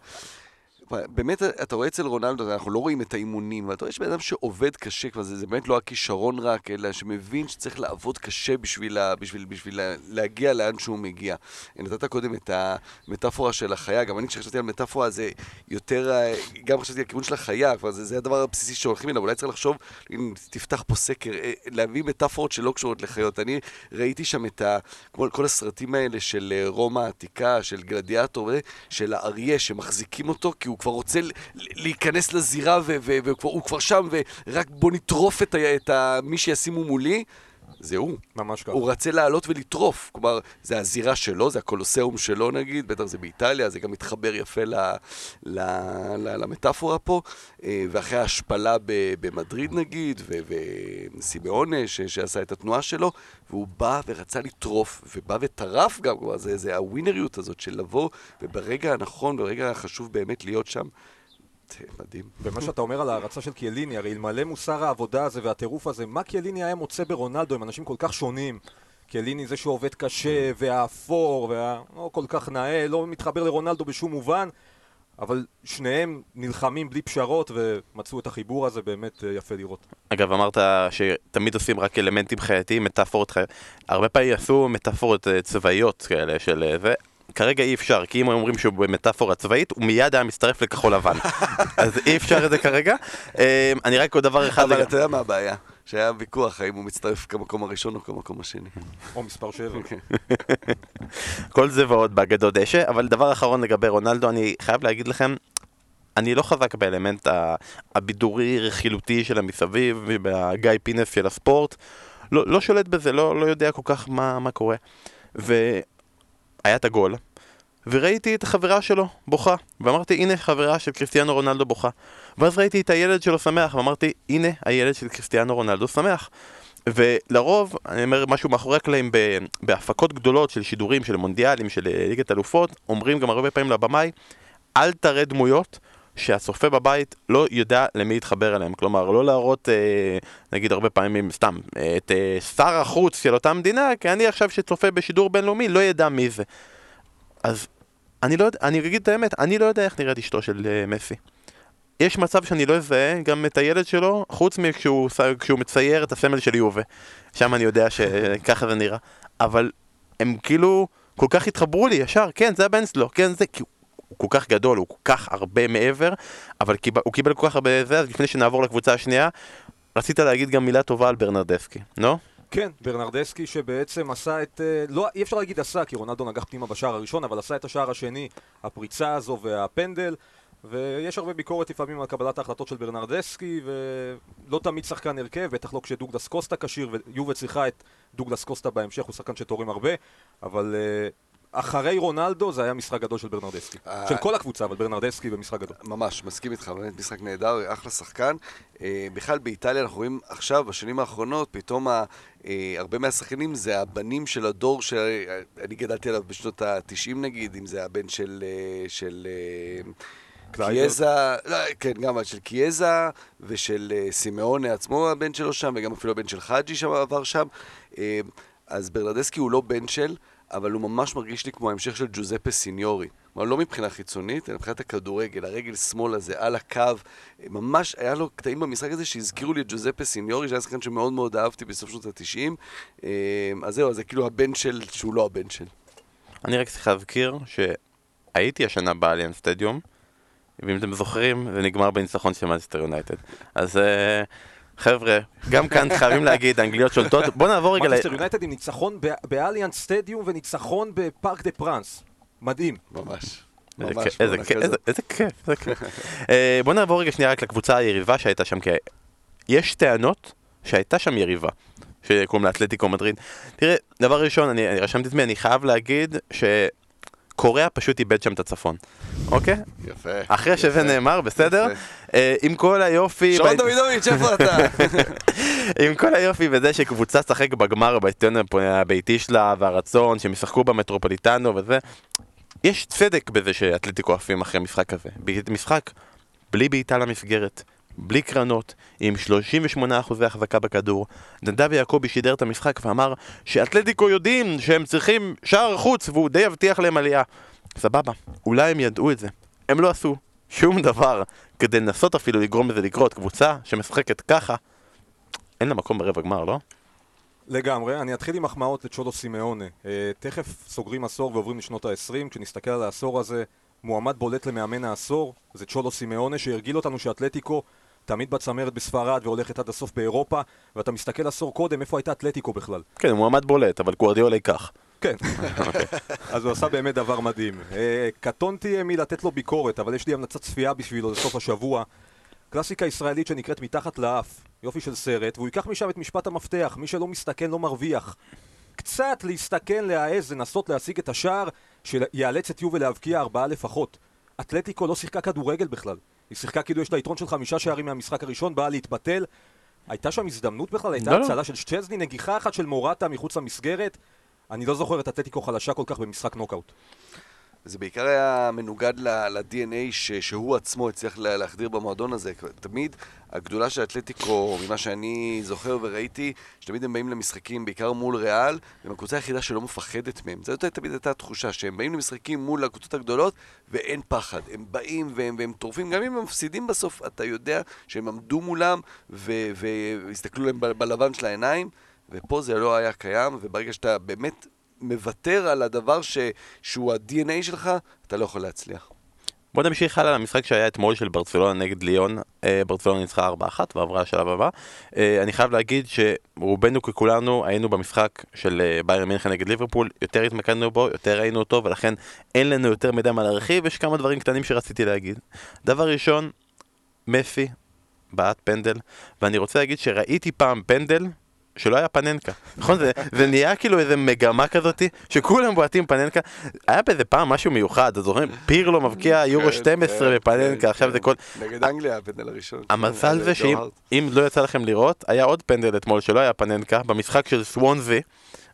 באמת, אתה רואה אצל רונלדו, אנחנו לא רואים את האימונים, אבל אתה רואה שבן אדם שעובד קשה כבר, זה, זה באמת לא הכישרון רק, אלא שמבין שצריך לעבוד קשה בשביל, לה, בשביל, בשביל לה, להגיע לאן שהוא מגיע. נתת קודם את המטאפורה של החיה, גם אני כשחשבתי על מטאפורה זה יותר, אה, גם חשבתי על כיוון של החיה, כבר זה, זה הדבר הבסיסי שהולכים אליו, אולי צריך לחשוב, אם תפתח פה סקר, אה, להביא מטאפורות שלא קשורות לחיות. אני ראיתי שם את ה... כמו כל הסרטים האלה של אה, רומא העתיקה, של גלדיאטור, של האריה שמחזיקים אותו, כי הוא כבר רוצה להיכנס לזירה, והוא הוא כבר שם, ורק בוא נטרוף את, ה- את ה- מי שישימו מולי. זה הוא. ממש ככה. הוא רצה לעלות ולטרוף. כלומר, זה הזירה שלו, זה הקולוסיאום שלו נגיד, בטח זה באיטליה, זה גם מתחבר יפה ל, ל, ל, למטאפורה פה. אה, ואחרי ההשפלה ב, במדריד נגיד, ו- וסימאונה ש- שעשה את התנועה שלו, והוא בא ורצה לטרוף, ובא וטרף גם, כלומר, זה, זה הווינריות הזאת של לבוא, וברגע הנכון, ברגע החשוב באמת להיות שם. מדהים. ומה שאתה אומר על ההערצה של קיאליני, הרי אלמלא מוסר העבודה הזה והטירוף הזה, מה קיאליני היה מוצא ברונלדו? הם אנשים כל כך שונים. קיאליני זה שהוא עובד קשה, והאפור, וה... לא כל כך נאה, לא מתחבר לרונלדו בשום מובן, אבל שניהם נלחמים בלי פשרות ומצאו את החיבור הזה, באמת אה, יפה לראות. אגב, אמרת שתמיד עושים רק אלמנטים חייתיים, מטאפורות חייתיות. הרבה פעמים עשו מטאפורות אה, צבאיות כאלה של אה, זה. כרגע אי אפשר, כי אם אומרים שהוא במטאפורה צבאית, הוא מיד היה מצטרף לכחול לבן. אז אי אפשר את זה כרגע. אה, אני רק עוד דבר אחד... אבל אתה יודע מה הבעיה? שהיה ויכוח האם הוא מצטרף כמקום הראשון או כמקום השני. או מספר 7. כל זה ועוד באגדות דשא, אבל דבר אחרון לגבי רונלדו, אני חייב להגיד לכם, אני לא חזק באלמנט הבידורי רכילותי של המסביב, בגיא פינס של הספורט, לא, לא שולט בזה, לא, לא יודע כל כך מה, מה קורה. והיה את הגול, וראיתי את החברה שלו בוכה, ואמרתי, הנה חברה של קריסטיאנו רונלדו בוכה. ואז ראיתי את הילד שלו שמח, ואמרתי, הנה הילד של קריסטיאנו רונלדו שמח. ולרוב, אני אומר משהו מאחורי הקלעים, בהפקות גדולות של שידורים, של מונדיאלים, של ליגת אלופות, אומרים גם הרבה פעמים לבמאי, אל תראה דמויות שהצופה בבית לא יודע למי להתחבר אליהם. כלומר, לא להראות, אה, נגיד הרבה פעמים, סתם, את אה, שר החוץ של אותה מדינה, כי אני עכשיו שצופה בשידור בינלאומי לא ידע מי זה. אז אני לא יודע, אני אגיד את האמת, אני לא יודע איך נראית אשתו של אה, מסי. יש מצב שאני לא אזהה גם את הילד שלו, חוץ מכשהוא כשהוא מצייר את הסמל של יובה. שם אני יודע שככה זה נראה. אבל הם כאילו כל כך התחברו לי ישר, כן, זה הבן שלו, כן, זה, כי הוא כל כך גדול, הוא כל כך הרבה מעבר, אבל קיבל, הוא קיבל כל כך הרבה זה, אז לפני שנעבור לקבוצה השנייה, רצית להגיד גם מילה טובה על ברנרדסקי, לא? כן, ברנרדסקי שבעצם עשה את... אה, לא, אי אפשר להגיד עשה, כי רונלדו נגח פנימה בשער הראשון, אבל עשה את השער השני, הפריצה הזו והפנדל. ויש הרבה ביקורת לפעמים על קבלת ההחלטות של ברנרדסקי, ולא תמיד שחקן הרכב, בטח לא כשדוגלס קוסטה כשיר, ויובה צריכה את דוגלס קוסטה בהמשך, הוא שחקן שתורם הרבה, אבל uh, אחרי רונלדו זה היה משחק גדול של ברנרדסקי. Uh, של כל הקבוצה, אבל ברנרדסקי במשחק גדול. ממש, מסכים איתך, באמת משחק נהדר, אחלה שחקן. Uh, בכלל באיטליה אנחנו רואים עכשיו, בשנים האחרונות, פתאום ה... Uh, הרבה מהשחקנים זה הבנים של הדור שאני גדלתי עליו בשנות ה-90 נגיד, אם זה הבן של... של קיאזה, לא, כן, גם של קיאזה ושל uh, סימאונה עצמו, הבן שלו שם, וגם אפילו הבן של חאג'י שם עבר שם. אז ברנדסקי הוא לא בן של, אבל הוא ממש מרגיש לי כמו ההמשך של ג'וזפה סיניורי. כלומר, לא מבחינה חיצונית, אלא מבחינת הכדורגל, הרגל שמאל הזה, על הקו. ממש היה לו קטעים במשחק הזה שהזכירו לי את ג'וזפה סיניורי, שהיה שחקן שמאוד מאוד אהבתי בסוף שנות ה-90. אה, אז זהו, זה כאילו הבן של, שהוא לא הבן של. אני רק צריך להזכיר שהייתי השנה באליאן סטדיום. ואם אתם זוכרים, זה נגמר בניצחון של מנצ'סטר יונייטד. אז אה, חבר'ה, גם כאן חייבים להגיד, האנגליות שולטות. בוא נעבור רגע ל... מנסטר יונייטד עם ניצחון באליאנס סטדיום וניצחון בפארק דה פרנס. מדהים. ממש. איזה כיף, איזה כיף. אה, בוא נעבור רגע שנייה רק לקבוצה היריבה שהייתה שם, כי יש טענות שהייתה שם יריבה. שקוראים לה אתלטיקו מדריד. תראה, דבר ראשון, אני רשמתי לעצמי, אני חייב להגיד ש... קוריאה פשוט איבד שם את הצפון, אוקיי? יפה. אחרי יפה. שזה נאמר, בסדר? אה, עם כל היופי... שרון דוידוביץ', איפה אתה? עם כל היופי בזה שקבוצה שחק בגמר באצטדיון הביתי שלה, והרצון שהם ישחקו במטרופוליטנו וזה, יש צדק בזה שאתלטיקו עפים אחרי משחק כזה. משחק בלי בעיטה למסגרת. בלי קרנות, עם 38% החזקה בכדור. נדב יעקבי שידר את המשחק ואמר שאתלטיקו יודעים שהם צריכים שער חוץ והוא די יבטיח להם עלייה. סבבה, אולי הם ידעו את זה. הם לא עשו שום דבר כדי לנסות אפילו לגרום לזה לקרות. קבוצה שמשחקת ככה, אין לה מקום ברבע גמר, לא? לגמרי, אני אתחיל עם מחמאות לצ'ולו סימאונה. Uh, תכף סוגרים עשור ועוברים לשנות ה-20, כשנסתכל על העשור הזה, מועמד בולט למאמן העשור, זה צ'ולו סימאונה שהרגיל אותנו שאתלטיקו תמיד בצמרת בספרד והולכת עד הסוף באירופה, ואתה מסתכל עשור קודם, איפה הייתה אתלטיקו בכלל? כן, הוא מועמד בולט, אבל גוורדיאולה ייקח. כן, אז הוא עשה באמת דבר מדהים. אה, קטונתי מלתת לו ביקורת, אבל יש לי המלצת צפייה בשבילו לסוף השבוע. קלאסיקה ישראלית שנקראת מתחת לאף, יופי של סרט, והוא ייקח משם את משפט המפתח, מי שלא מסתכן לא מרוויח. קצת להסתכן, להעז, לנסות להשיג את השער שיאלץ את יובל להבקיע ארבעה לפחות. אתלטיקו לא שיחקה כדורגל בכלל. היא שיחקה כאילו יש לה יתרון של חמישה שערים מהמשחק הראשון, באה להתבטל. הייתה שם הזדמנות בכלל? הייתה לא, לא. הצלה של שצ'זני, נגיחה אחת של מורטה מחוץ למסגרת. אני לא זוכר את אתלטיקו חלשה כל כך במשחק נוקאוט. זה בעיקר היה מנוגד ל-DNA שהוא עצמו הצליח להחדיר במועדון הזה. תמיד הגדולה של אתלטיקו, ממה שאני זוכר וראיתי, שתמיד הם באים למשחקים בעיקר מול ריאל, הם הקבוצה היחידה שלא מפחדת מהם. זאת תמיד הייתה התחושה שהם באים למשחקים מול הקבוצות הגדולות ואין פחד. הם באים והם, והם טורפים, גם אם הם מפסידים בסוף, אתה יודע שהם עמדו מולם והסתכלו להם בלבן של העיניים. ופה זה לא היה קיים, וברגע שאתה באמת מוותר על הדבר ש... שהוא ה-DNA שלך, אתה לא יכול להצליח. בוא נמשיך הלאה למשחק שהיה אתמול של ברצלונה נגד ליון. אה, ברצלונה ניצחה 4-1 ועברה לשלב הבא. אה, אני חייב להגיד שרובנו ככולנו היינו במשחק של אה, בייר מינכן נגד ליברפול, יותר התמקדנו בו, יותר ראינו אותו, ולכן אין לנו יותר מידע מה להרחיב, יש כמה דברים קטנים שרציתי להגיד. דבר ראשון, מסי בעט פנדל, ואני רוצה להגיד שראיתי פעם פנדל שלא היה פננקה, נכון? זה, זה נהיה כאילו איזה מגמה כזאתי, שכולם בועטים פננקה. היה באיזה פעם משהו מיוחד, אז זוכרים? פירלו מבקיע כן, יורו 12 כן, בפננקה, כן, עכשיו זה כל... נגד אנגליה הפנדל הראשון. המזל זה שאם לא יצא לכם לראות, היה עוד פנדל אתמול שלא היה פננקה, במשחק של סוונזי.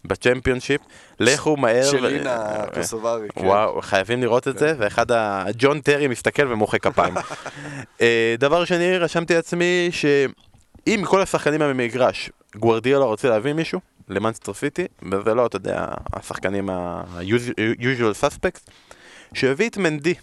בצ'מפיונשיפ, לכו מהר. שלינה קוסוברי, כן. וואו, חייבים לראות את זה, ואחד ה... ג'ון טרי מסתכל ומוחא כפיים. אה, דבר שני, רשמתי לעצמי שאם כל השחקנים במגרש גוורדיאלה רוצה להביא מישהו למאנסטר סיטי, וזה לא, אתה יודע, השחקנים ה-usual suspects, שיביא את מנדי.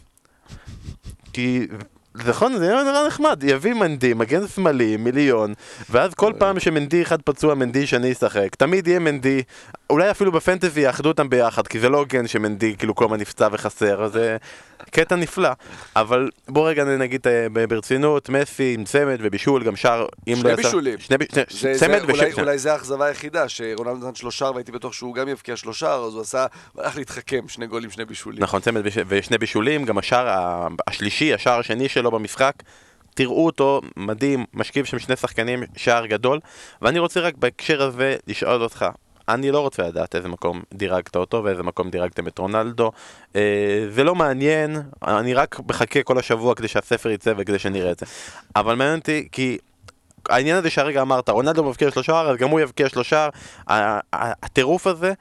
כי נכון, זה נראה נחמד, יביא מנדי, מגן שמאלי, מיליון, ואז כל פעם שמנדי אחד פצוע, מנדי שני ישחק. תמיד יהיה מנדי, אולי אפילו בפנטזי יאחדו אותם ביחד, כי זה לא הוגן שמנדי כאילו כל הזמן נפצע וחסר, זה קטע נפלא. אבל בוא רגע נגיד אה, ברצינות, מסי עם צמד ובישול, גם שער, אם שני לא יצא... בישולים. שני ב- שני- זה, צמד זה, אולי, זה האכזבה היחידה, שרונלדו נתן שלושה והייתי בטוח שהוא גם יבקיע שלושה, אז הוא עשה, הלך להתחכם, שני גולים, שני בישולים. נכון, צמד וש... ושני בישולים, גם השער השלישי, השער השני שלו במשחק, תראו אותו, מדהים, משכיב שם שני שחקנים, שער גדול, ואני רוצה רק בהקשר הזה לשאול אותך, אני לא רוצה לדעת איזה מקום דירגת אותו ואיזה מקום דירגתם את רונלדו, אה, זה לא מעניין, אני רק מחכה כל השבוע כדי שהספר יצא וכדי שנראה את זה, אבל מעניין אותי כי... העניין הזה שהרגע אמרת, רונלדו מבקיע שלושה, אז גם הוא יבקיע שלושה, הטירוף הזה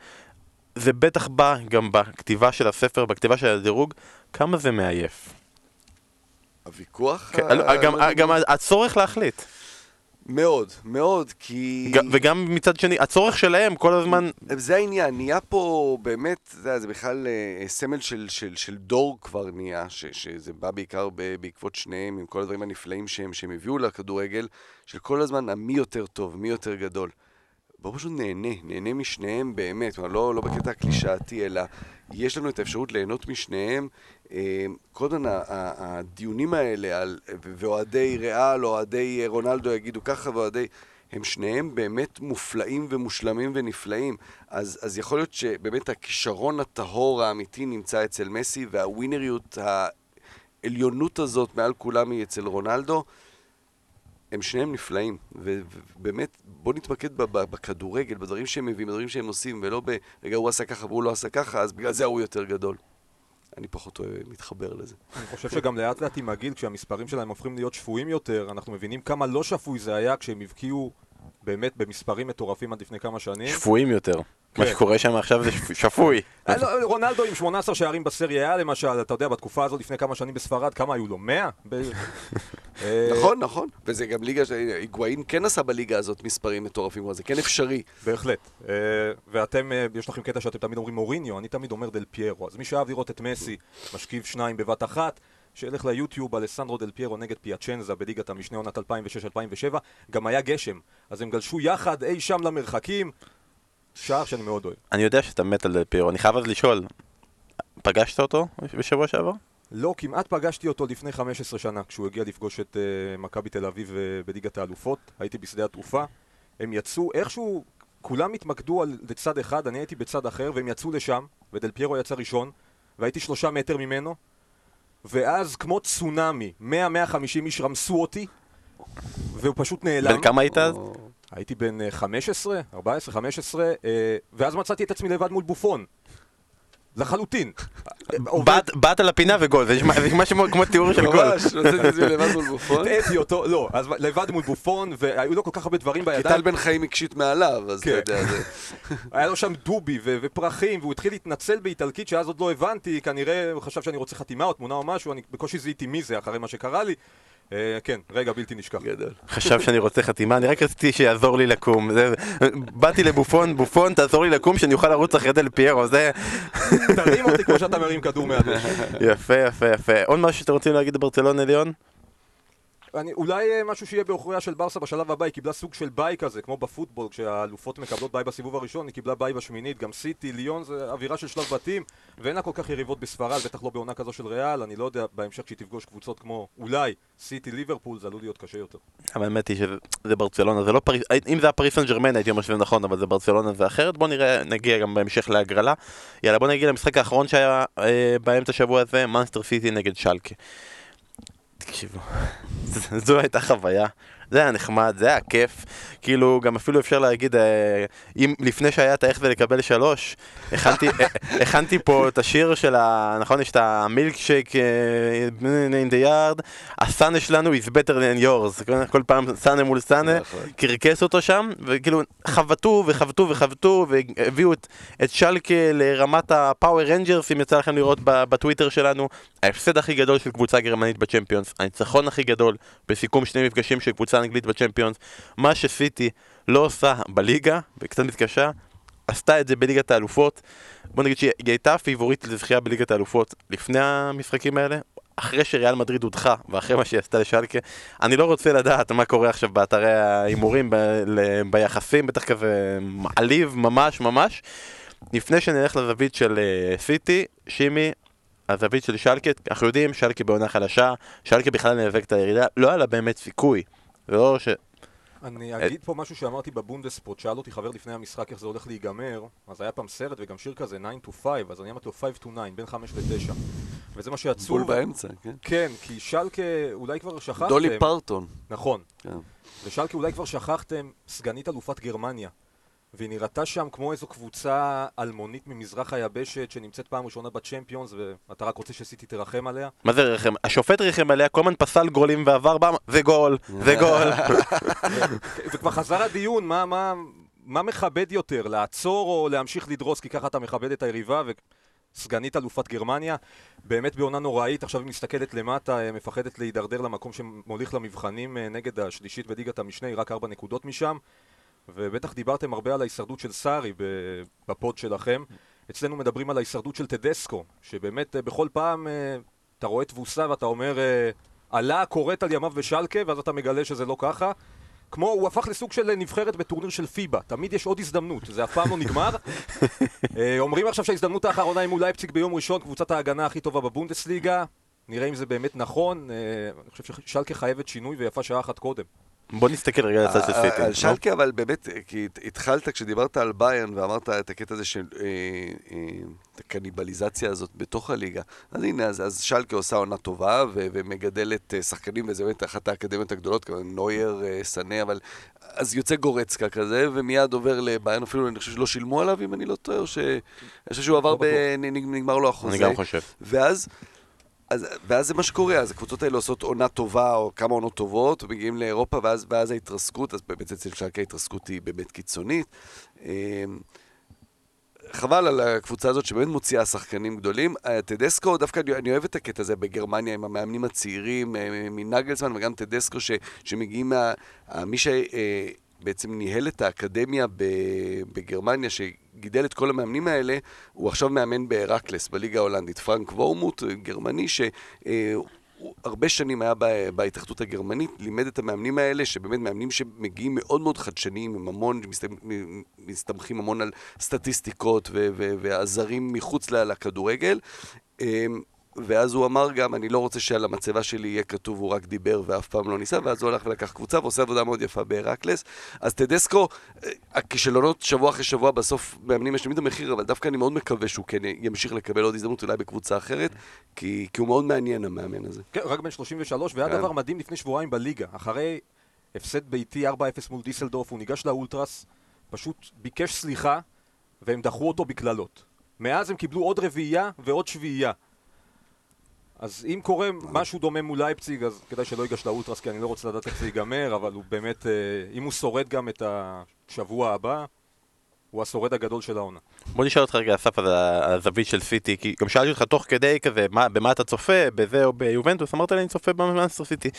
זה בטח בא גם בכתיבה של הספר, בכתיבה של הדירוג, כמה זה מעייף. הוויכוח? כן, ה- גם, לא- גם הצורך להחליט, מאוד, מאוד, כי... ג- וגם מצד שני, הצורך שלהם כל הזמן, זה העניין, נהיה פה באמת, יודע, זה בכלל אה, סמל של, של, של דור כבר נהיה, ש, שזה בא בעיקר ב, בעקבות שניהם, עם כל הדברים הנפלאים שהם, שהם הביאו לכדורגל, של כל הזמן המי יותר טוב, מי יותר גדול. בואו פשוט נהנה, נהנה משניהם באמת, לא, לא בקטע הקלישאתי, אלא יש לנו את האפשרות ליהנות משניהם. אה, ה- הדיונים האלה, על, ואוהדי ריאל, אוהדי רונלדו יגידו ככה, ואוהדי... הם שניהם באמת מופלאים ומושלמים ונפלאים. אז, אז יכול להיות שבאמת הכישרון הטהור האמיתי נמצא אצל מסי, והווינריות, העליונות הזאת מעל כולם היא אצל רונלדו. הם שניהם נפלאים, ובאמת, בוא נתמקד בכדורגל, בדברים שהם מביאים, בדברים שהם עושים, ולא ב... רגע, הוא עשה ככה והוא לא עשה ככה, אז בגלל זה הוא יותר גדול. אני פחות מתחבר לזה. אני חושב שגם לאט לאט עם הגיל, כשהמספרים שלהם הופכים להיות שפויים יותר, אנחנו מבינים כמה לא שפוי זה היה כשהם הבקיעו באמת במספרים מטורפים עד לפני כמה שנים. שפויים יותר. מה כן. שקורה שם עכשיו זה שפ- שפוי. אה, לא, רונלדו עם 18 שערים בסריה A למשל, אתה יודע, בתקופה הזאת לפני כמה שנים בספרד, כמה היו לו? 100? ב- אה, נכון, נכון. וזה גם ליגה ש... היגואין כן עשה בליגה הזאת מספרים מטורפים, זה כן אפשרי. בהחלט. אה, ואתם, יש לכם קטע שאתם תמיד אומרים מוריניו, אני תמיד אומר דל פיירו. אז מי שאהב לראות את מסי משכיב שניים בבת אחת, שילך ליוטיוב, אלסנדרו דל פיירו נגד פיאצ'נזה בליגת המשנה עונת 2006-2007, גם היה גשם. אז הם גלשו יחד אי שם למרחקים, שער שאני מאוד אוהב. אני יודע שאתה מת על דל פירו, אני חייב אז לשאול, פגשת אותו בשבוע שעבר? לא, כמעט פגשתי אותו לפני 15 שנה, כשהוא הגיע לפגוש את uh, מכבי תל אביב uh, בליגת האלופות. הייתי בשדה התעופה. הם יצאו, איכשהו, כולם התמקדו על צד אחד, אני הייתי בצד אחר, והם יצאו לשם, ודל פיירו יצא ראשון, והייתי שלושה מטר ממנו, ואז כמו צונאמי, 100-150 איש רמסו אותי, והוא פשוט נעלם. בן כמה היית אז? הייתי בן אה, 15, 14, 15, אה, ואז מצאתי את עצמי לבד מול בופון. לחלוטין. באת- לפינה וגול, זה נשמע כמו- תיאור של גול. ממש, את עצמי לבד מול בופון. הטעיתי אותו, לא, אז לבד מול בופון, והיו לו כל כך הרבה דברים כי בידיים. טל בן חיים הקשיט מעליו, אז אתה כן. יודע. היה לו שם דובי ו- ופרחים, והוא התחיל להתנצל באיטלקית שאז עוד לא הבנתי, כנראה הוא חשב שאני רוצה חתימה או תמונה או משהו, אני בקושי זיהיתי מי זה אחרי מה שקרה לי. אה, כן, רגע בלתי נשכח. גדול. חשב שאני רוצה חתימה, אני רק רציתי שיעזור לי לקום. באתי לבופון, בופון, תעזור לי לקום שאני אוכל לרוץ אחרי דל פיירו, זה תרים אותי כמו שאתה מרים כדור מהדשא. יפה, יפה, יפה. עוד משהו שאתם רוצים להגיד ברצלונה ליון? אני, אולי אה, משהו שיהיה בעוכריה של ברסה בשלב הבא, היא קיבלה סוג של ביי כזה, כמו בפוטבול, כשהאלופות מקבלות ביי בסיבוב הראשון, היא קיבלה ביי בשמינית, גם סיטי, ליון זה אווירה של שלב בתים, ואין לה כל כך יריבות בספרד, בטח לא בעונה כזו של ריאל, אני לא יודע, בהמשך שהיא תפגוש קבוצות כמו אולי סיטי, ליברפול, זה עלול להיות קשה יותר. האמת היא שזה ברצלונה, זה לא פריס, אם זה היה פריס סן ג'רמן הייתי אומר שזה נכון, אבל זה ברצלונה זה אחרת. בוא נראה, נגיע גם בהמשך להגרלה. יאללה, בוא נגיע למשחק האחרון שהיה אה, באמצע השבוע הזה, מאנסטר סיטי נגד שלקה. תקשיבו, זו הייתה חוויה. זה היה נחמד, זה היה כיף. כאילו, גם אפילו אפשר להגיד, אה, אם לפני שהיה את האיך זה לקבל שלוש, הכנתי, אה, הכנתי פה את השיר של ה... נכון, יש את המילקשייק in the yard, הסאנה שלנו is better than yours. כל פעם סאנה מול סאנה, נכון. קרקס אותו שם, וכאילו חבטו וחבטו וחבטו, והביאו את, את שלקה לרמת ה Power Rangers, אם יצא לכם לראות בטוויטר שלנו, ההפסד הכי גדול של קבוצה גרמנית בצ'מפיונס, הניצחון הכי גדול בסיכום שני מפגשים של קבוצה אנגלית בצ'מפיונס, מה שסיטי לא עושה בליגה, וקצת מתקשה, עשתה את זה בליגת האלופות. בוא נגיד שהיא היא הייתה פייבוריטית לזכייה בליגת האלופות לפני המשחקים האלה, אחרי שריאל מדריד הודחה, ואחרי מה שהיא עשתה לשלקה, אני לא רוצה לדעת מה קורה עכשיו באתרי ההימורים, ב- ל- ביחסים, בטח כזה מעליב ממש ממש. לפני שנלך לזווית של אה, סיטי, שימי, הזווית של שלקה, אנחנו יודעים, שלקה בעונה חלשה, שלקה בכלל נאבקת על הירידה, לא היה לה באמת סיכוי. זה לא ש... אני אגיד פה משהו שאמרתי בבונדספוט, שאל אותי חבר לפני המשחק איך זה הולך להיגמר, אז היה פעם סרט וגם שיר כזה 9 to 5, אז אני אמרתי לו 5 to 9, בין 5 ל-9. וזה מה שעצוב. בול באמצע, כן. כן, כי שלקה אולי כבר שכחתם. דולי פרטון. נכון. כן. ושלקה אולי כבר שכחתם, סגנית אלופת גרמניה. והיא נראתה שם כמו איזו קבוצה אלמונית ממזרח היבשת שנמצאת פעם ראשונה בצ'מפיונס ואתה רק רוצה שסיטי תרחם עליה. מה זה ריחם? השופט ריחם עליה, כל הזמן פסל גולים ועבר בה, זה גול, זה גול. וכבר חזר הדיון, מה, מה, מה מכבד יותר, לעצור או להמשיך לדרוס כי ככה אתה מכבד את היריבה וסגנית אלופת גרמניה באמת בעונה נוראית, עכשיו היא מסתכלת למטה, אה, מפחדת להידרדר למקום שמוליך למבחנים אה, נגד השלישית בליגת המשנה, היא רק ארבע נקודות משם ובטח דיברתם הרבה על ההישרדות של סארי בפוד שלכם אצלנו מדברים על ההישרדות של טדסקו שבאמת אה, בכל פעם אה, אתה רואה תבוסה ואתה אומר אה, עלה כורת על ימיו בשלקה ואז אתה מגלה שזה לא ככה כמו, הוא הפך לסוג של נבחרת בטורניר של פיבה, תמיד יש עוד הזדמנות, זה אף פעם לא נגמר. אה, אומרים עכשיו שההזדמנות האחרונה היא מול לייפציג ביום ראשון, קבוצת ההגנה הכי טובה בבונדסליגה. נראה אם זה באמת נכון, אה, אני חושב ששלקה חייבת שינוי ויפה שעה אחת קודם. בוא נסתכל רגע על הצד של סיטי. על. שלקה, אבל באמת, כי הת- התחלת כשדיברת על ביירן ואמרת את הקטע הזה של אה, אה, הקניבליזציה הזאת בתוך הליגה. אז הנה, אז, אז שלקה עושה עונה טובה ו- ומגדלת אה, שחקנים, וזה באמת אחת האקדמיות הגדולות, כמו נוייר, אה, סנה, אבל... אז יוצא גורצקה כזה, ומיד עובר לביירן, אפילו אני חושב שלא שילמו עליו, אם אני לא טועה, או ש... אני חושב שהוא עבר, לא נגמר לו החוזה. אני גם חושב. ואז, אז, ואז זה מה שקורה, אז הקבוצות האלה עושות עונה טובה, או כמה עונות טובות, מגיעים לאירופה, ואז, ואז ההתרסקות, אז באמת אצל שלקה ההתרסקות היא באמת קיצונית. אמ, חבל על הקבוצה הזאת שבאמת מוציאה שחקנים גדולים. אה, טדסקו, דווקא אני, אני אוהב את הקטע הזה בגרמניה עם המאמנים הצעירים אה, מנגלסמן וגם טדסקו ש, שמגיעים מה... אה, מי שבעצם ניהל את האקדמיה בגרמניה, שגידל את כל המאמנים האלה, הוא עכשיו מאמן בהרקלס, בליגה ההולנדית. פרנק וורמוט, גרמני, ש... הוא הרבה שנים היה בהתאחדות הגרמנית, לימד את המאמנים האלה, שבאמת מאמנים שמגיעים מאוד מאוד חדשניים, עם המון, מסתמכים המון על סטטיסטיקות ועזרים מחוץ לכדורגל. ואז הוא אמר גם, אני לא רוצה שעל המצבה שלי יהיה כתוב, הוא רק דיבר ואף פעם לא ניסה, ואז הוא הלך ולקח קבוצה ועושה עבודה מאוד יפה בהרקלס. אז טדסקו, אה, הכישלונות שבוע אחרי שבוע בסוף מאמנים משלמים את המחיר, אבל דווקא אני מאוד מקווה שהוא כן ימשיך לקבל עוד הזדמנות, אולי בקבוצה אחרת, כי, כי הוא מאוד מעניין המאמן הזה. כן, רק בן 33, והיה כן. דבר מדהים לפני שבועיים בליגה. אחרי הפסד ביתי 4-0 מול דיסלדורף, הוא ניגש לאולטרס, פשוט ביקש סליחה, והם דחו אותו בקללות. מאז הם קיבלו עוד רביעייה ועוד שביעייה. אז אם קורה משהו דומה מול לייפציג, אז כדאי שלא ייגש לאולטרס, כי אני לא רוצה לדעת איך זה ייגמר, אבל הוא באמת, אה, אם הוא שורד גם את השבוע הבא, הוא השורד הגדול של העונה. בוא נשאל אותך רגע, אסף, על הזווית של סיטי, כי גם שאלתי אותך תוך כדי כזה, מה, במה אתה צופה, בזה או ביובנטוס, אמרת לי אני צופה במאנסטר סיטי.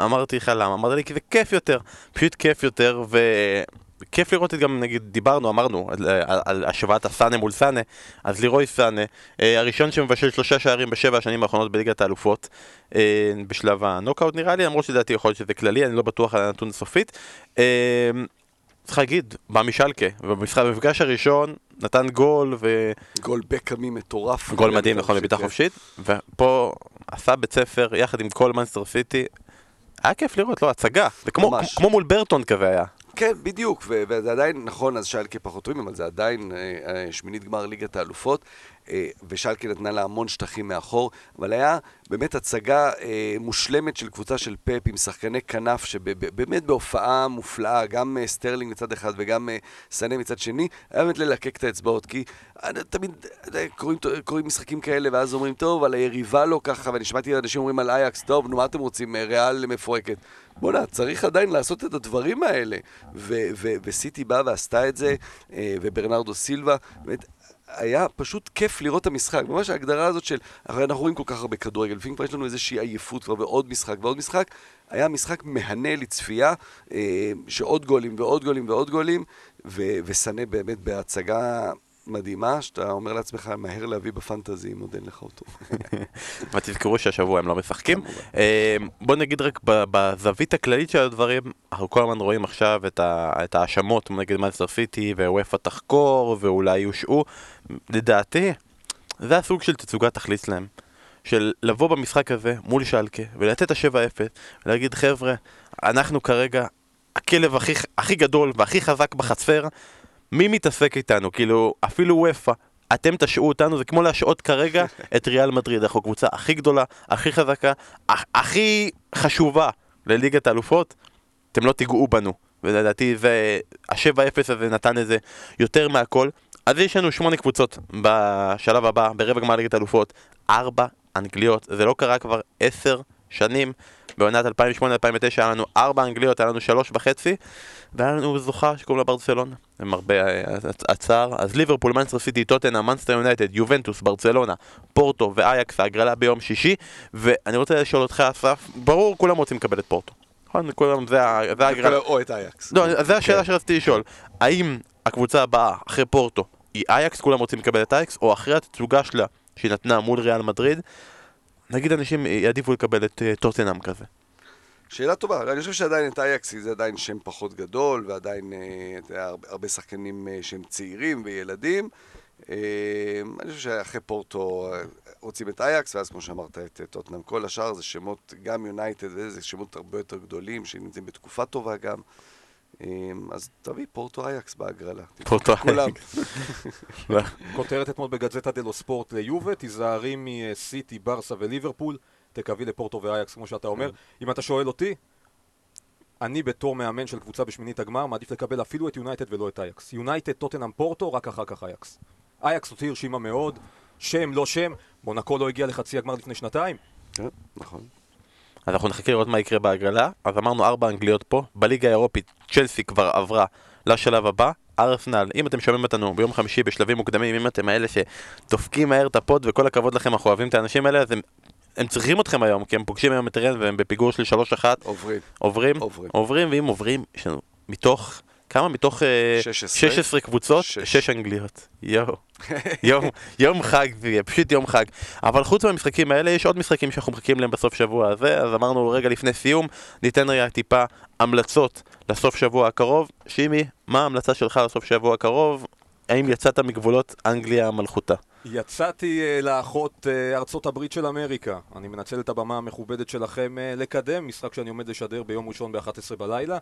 אמרתי לך למה, אמרת לי כי זה כיף יותר, פשוט כיף יותר, וכיף לראות את גם, נגיד, דיברנו, אמרנו, על, על, על השוואת הסאנה מול סאנה, אז לירוי סאנה, אה, הראשון שמבשל שלושה שערים בשבע השנים האחרונות בליגת האלופות, אה, בשלב הנוקאוט נראה לי, למרות שלדעתי יכול להיות שזה כללי, אני לא בטוח על הנתון הסופית. אה, צריך להגיד, בא משלקה, ובמשחק, במפגש הראשון נתן גול ו... גול בקאמי מטורף. גול מדהים, נכון, כן. חופשית, ופה עשה בית ספר יחד עם כל מנסטר סיטי. היה כיף לראות, לא, הצגה. זה כמו. כמו מול ברטון כזה היה. כן, בדיוק, וזה עדיין, נכון, אז שלקה פחות טובים, אבל זה עדיין אה, אה, שמינית גמר ליגת האלופות, ושלקה נתנה לה המון שטחים מאחור, אבל היה באמת הצגה אה, מושלמת של קבוצה של פפ עם שחקני כנף, שבאמת בהופעה מופלאה, גם אה, סטרלינג מצד אחד וגם אה, סנה מצד שני, היה באמת ללקק את האצבעות, כי אה, תמיד קוראים, קוראים משחקים כאלה, ואז אומרים, טוב, על היריבה לא ככה, ואני שמעתי אנשים אומרים על אייקס, טוב, נו, מה אתם רוצים, אה, ריאל מפורקת. בוא'נה, צריך עדיין לעשות את הדברים האלה. וסיטי באה ועשתה את זה, אה, וברנרדו סילבה, באמת, היה פשוט כיף לראות את המשחק. ממש ההגדרה הזאת של, הרי אנחנו רואים כל כך הרבה כדורגל, לפעמים כבר יש לנו איזושהי עייפות כבר, ועוד משחק ועוד משחק. היה משחק מהנה לצפייה, אה, שעוד גולים ועוד גולים ועוד גולים, וסנה באמת בהצגה מדהימה, שאתה אומר לעצמך, מהר להביא בפנטזי אם עוד אין לך אותו. ותזכרו שהשבוע הם לא משחקים. אה, בוא נגיד רק בזווית הכללית של הדברים, אנחנו כל הזמן רואים עכשיו את ההאשמות נגד מאנסטר סיטי, ווופא תחקור, ואולי יושעו. לדעתי, זה הסוג של תצוגת תכלית להם. של לבוא במשחק הזה מול שלקה, ולתת את ה-7-0, ולהגיד חבר'ה, אנחנו כרגע הכלב הכי, הכי גדול והכי חזק בחצר, מי מתעסק איתנו? כאילו, אפילו וופא, אתם תשעו אותנו, זה כמו להשעות כרגע את ריאל מדריד, אנחנו קבוצה הכי גדולה, הכי חזקה, הכ- הכי חשובה לליגת האלופות, אתם לא תיגעו בנו. ולדעתי זה, ה-7-0 הזה נתן איזה יותר מהכל. אז יש לנו שמונה קבוצות בשלב הבא, ברבע גמר ליגת האלופות, ארבע אנגליות, זה לא קרה כבר עשר שנים. בעונת 2008-2009 היה לנו ארבע אנגליות, היה לנו שלוש וחצי, והיה לנו זוכה שקוראים לה ברצלונה, עם הרבה אה, הצער. אז ליברפול, מנצ'סטר סיטי, טוטנהאם, מנצ'סטר יונייטד, יובנטוס, ברצלונה, פורטו ואייקס, ההגרלה ביום שישי, ואני רוצה לשאול אותך, אסף, ברור, כולם רוצים לקבל את פורטו. נכון? כולם, זה זה ההגרלה. או את אייקס. לא, זו השאלה כן. שרציתי לשאול. האם הקבוצה הבאה, אחרי פורטו, היא אייקס, כולם רוצים לקבל את אייקס, או אחרי התצוגה שלה, שהיא נתנה מול ריאל מדריד, נגיד אנשים יעדיפו לקבל את אה, טוטנאם כזה. שאלה טובה, אני חושב שעדיין את אייקס זה עדיין שם פחות גדול, ועדיין אה, הרבה, הרבה שחקנים אה, שהם צעירים וילדים. אה, אני חושב שאחרי פורטו אה, רוצים את אייקס, ואז כמו שאמרת את אה, טוטנאם, כל השאר זה שמות, גם יונייטד, וזה שמות הרבה יותר גדולים, שנמצאים בתקופה טובה גם. אה, אז תביא פורטו אייקס בהגרלה. פורטו כולם. כותרת אתמול בגזטה דלו ספורט ליובה, תיזהרי מסיטי, ברסה וליברפול, תקווי לפורטו ואייקס כמו שאתה אומר. אם אתה שואל אותי, אני בתור מאמן של קבוצה בשמינית הגמר מעדיף לקבל אפילו את יונייטד ולא את אייקס. יונייטד, טוטנאם, פורטו, רק אחר כך אייקס. אייקס אותי הרשימה מאוד, שם, לא שם, מונקו לא הגיע לחצי הגמר לפני שנתיים. כן, נכון. אז אנחנו נחכה לראות מה יקרה בהגרלה. אז אמרנו ארבע אנגליות פה. בליגה האירופית, צ'לסי כבר עברה לשלב הבא. ארסנל, אם אתם שומעים אותנו ביום חמישי בשלבים מוקדמים, אם אתם האלה שדופקים מהר את הפוד וכל הכבוד לכם, אנחנו אוהבים את האנשים האלה, אז הם, הם צריכים אתכם היום, כי הם פוגשים היום את רן והם בפיגור של 3-1. עוברים. עוברים, עוברים. עוברים, ואם עוברים, יש לנו מתוך, כמה מתוך אה, 16. 16 קבוצות, שש. 6 אנגליות. יואו. יום, יום חג, פשוט יום חג. אבל חוץ מהמשחקים האלה, יש עוד משחקים שאנחנו מחכים להם בסוף שבוע הזה, אז אמרנו רגע לפני סיום, ניתן רגע טיפה המלצות לסוף שבוע הקרוב. שימי, מה ההמלצה שלך לסוף שבוע הקרוב? האם יצאת מגבולות אנגליה המלכותה? יצאתי uh, לאחרונה uh, ארצות הברית של אמריקה. אני מנצל את הבמה המכובדת שלכם uh, לקדם משחק שאני עומד לשדר ביום ראשון ב-11 בלילה.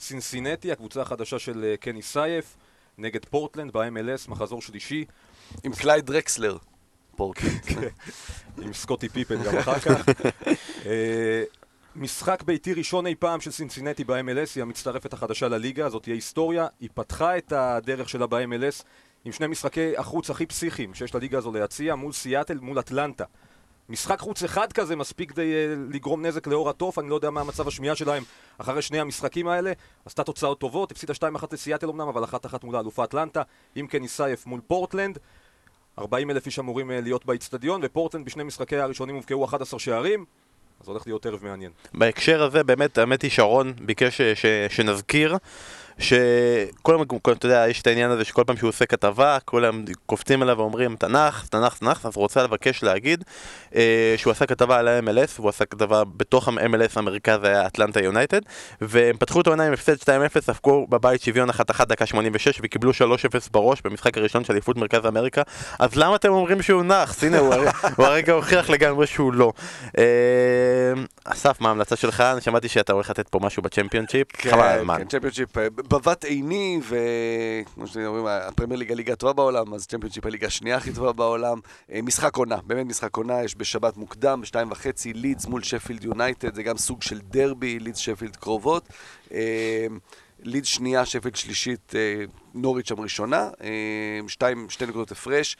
סינסינטי, הקבוצה החדשה של uh, קני סייף, נגד פורטלנד ב-MLS, מחזור שלישי, עם קלייד דרקסלר. פורטלנד. עם סקוטי פיפן גם אחר כך. אה, משחק ביתי ראשון אי פעם של סינסינטי ב-MLS, היא המצטרפת החדשה לליגה, זאת תהיה היסטוריה. היא פתחה את הדרך שלה ב-MLS עם שני משחקי החוץ הכי פסיכיים שיש לליגה הזו להציע, מול סיאטל, מול אטלנטה. משחק חוץ אחד כזה מספיק כדי אה, לגרום נזק לאור התוף, אני לא יודע מה מצב השמיעה שלהם אחרי שני המשחקים האלה. עשתה תוצאות טובות, הפסידה 2-1 לסיאטל אמנם, אבל 1-1 מול האלופה אטלנטה, עם קני סייף מול פורטלנד. 40 אלף איש אמורים אה, להיות באיצטדיון, ופורטלנד בשני משחקי הראשונים הובקעו 11 שערים, אז הולך להיות ערב מעניין. בהקשר הזה, באמת, האמת היא שרון ביקש ש, ש, שנזכיר שכל פעם, אתה יודע, יש את העניין הזה שכל פעם שהוא עושה כתבה, כולם קופצים עליו ואומרים תנ"ך, תנ"ך, תנ"ך, אז הוא רוצה לבקש להגיד אה, שהוא עשה כתבה על ה-MLS, והוא עשה כתבה בתוך ה-MLS, המרכז היה אטלנטה יונייטד, והם פתחו את העונה עם הפסד 2-0, הפקו בבית שוויון 1-1 דקה 86, וקיבלו 3-0 בראש במשחק הראשון של אליפות מרכז אמריקה, אז למה אתם אומרים שהוא נאחס? הנה, הוא, הוא הרגע הוכיח לגמרי שהוא לא. אה, אסף, מה ההמלצה שלך? אני שמעתי שאתה הולך לתת פה משהו בצ'מפיונצ'יפ, חבל על הזמן. בבת עיני, וכמו שאומרים, הפרמייר ליגה ליגה הטובה בעולם, אז צ'מפיונשיפ הליגה השנייה הכי טובה בעולם. אה, משחק עונה, באמת משחק עונה, יש בשבת מוקדם, בשתיים וחצי, לידס מול שפילד יונייטד, זה גם סוג של דרבי, לידס שפילד קרובות. אה, לידס שנייה, שפילד שלישית, אה, נוריץ' שם ראשונה, שתיים, שתי נקודות הפרש.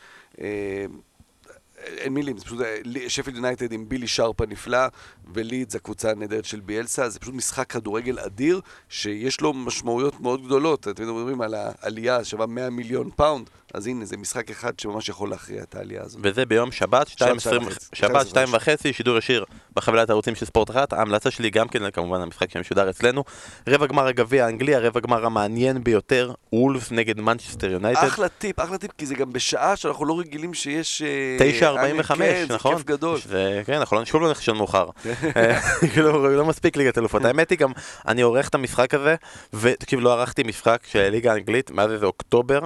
אין מילים, זה פשוט, אה, שפילד יונייטד עם בילי שרפ הנפלא, ולידס, הקבוצה הנהדרת של ביאלסה, זה פשוט משחק כדורגל אדיר, שיש לו משמעויות מאוד גדולות. אתם מדברים על העלייה שווה 100 מיליון פאונד, אז הנה, זה משחק אחד שממש יכול להכריע את העלייה הזאת. וזה ביום שבת, שתיים עשרים-. שבת, שתיים וחצי, שידור ישיר בחבילת הערוצים של ספורט אחת. ההמלצה שלי גם כן, כמובן, המשחק שמשודר אצלנו. רבע גמר הגביע האנגלי, הרבע גמר המעניין ביותר, וולף נגד מנצ'סטר יונייטד. אחלה טיפ, אחלה טיפ, כי זה גם בשעה שאנחנו לא רגילים שיש... אה, 9.45, כן, נכון? כיף גדול. זה, כן, אנחנו לא שוב לא לישון מאוחר. אה, כאילו, לא מספיק ליגת אלופות. האמת היא גם, אני עורך את המשחק הזה, ותקשיב, לא ערכתי משחק של הליגה האנגלית מאז איזה אוקטובר.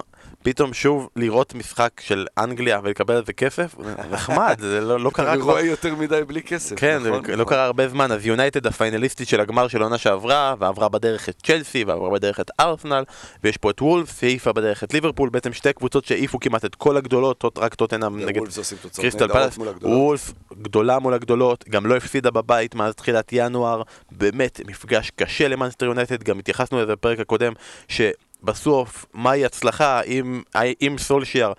פתאום שוב לראות משחק של אנגליה ולקבל על זה כסף, נחמד, זה לא לא קרה אני כבר. רואה יותר מדי בלי כסף, כן, נכון? זה לא נכון. קרה הרבה זמן, אז יונייטד הפיינליסטית של הגמר של העונה שעברה, ועברה בדרך את צ'לסי, ועברה בדרך את ארסנל, ויש פה את וולף, העיפה בדרך את ליברפול, בעצם שתי קבוצות שהעיפו כמעט את כל הגדולות, רק טוטנאם נגד וולפס קריסטל הגדולות. וולף גדולה מול הגדולות, גם לא הפסידה בבית מאז תחילת ינואר, באמת מפגש קשה למאנסטר יונייטד, גם התייחסנו לזה בפרק הקודם, שבסוף, מהי הצלחה אם, אם סולשיאר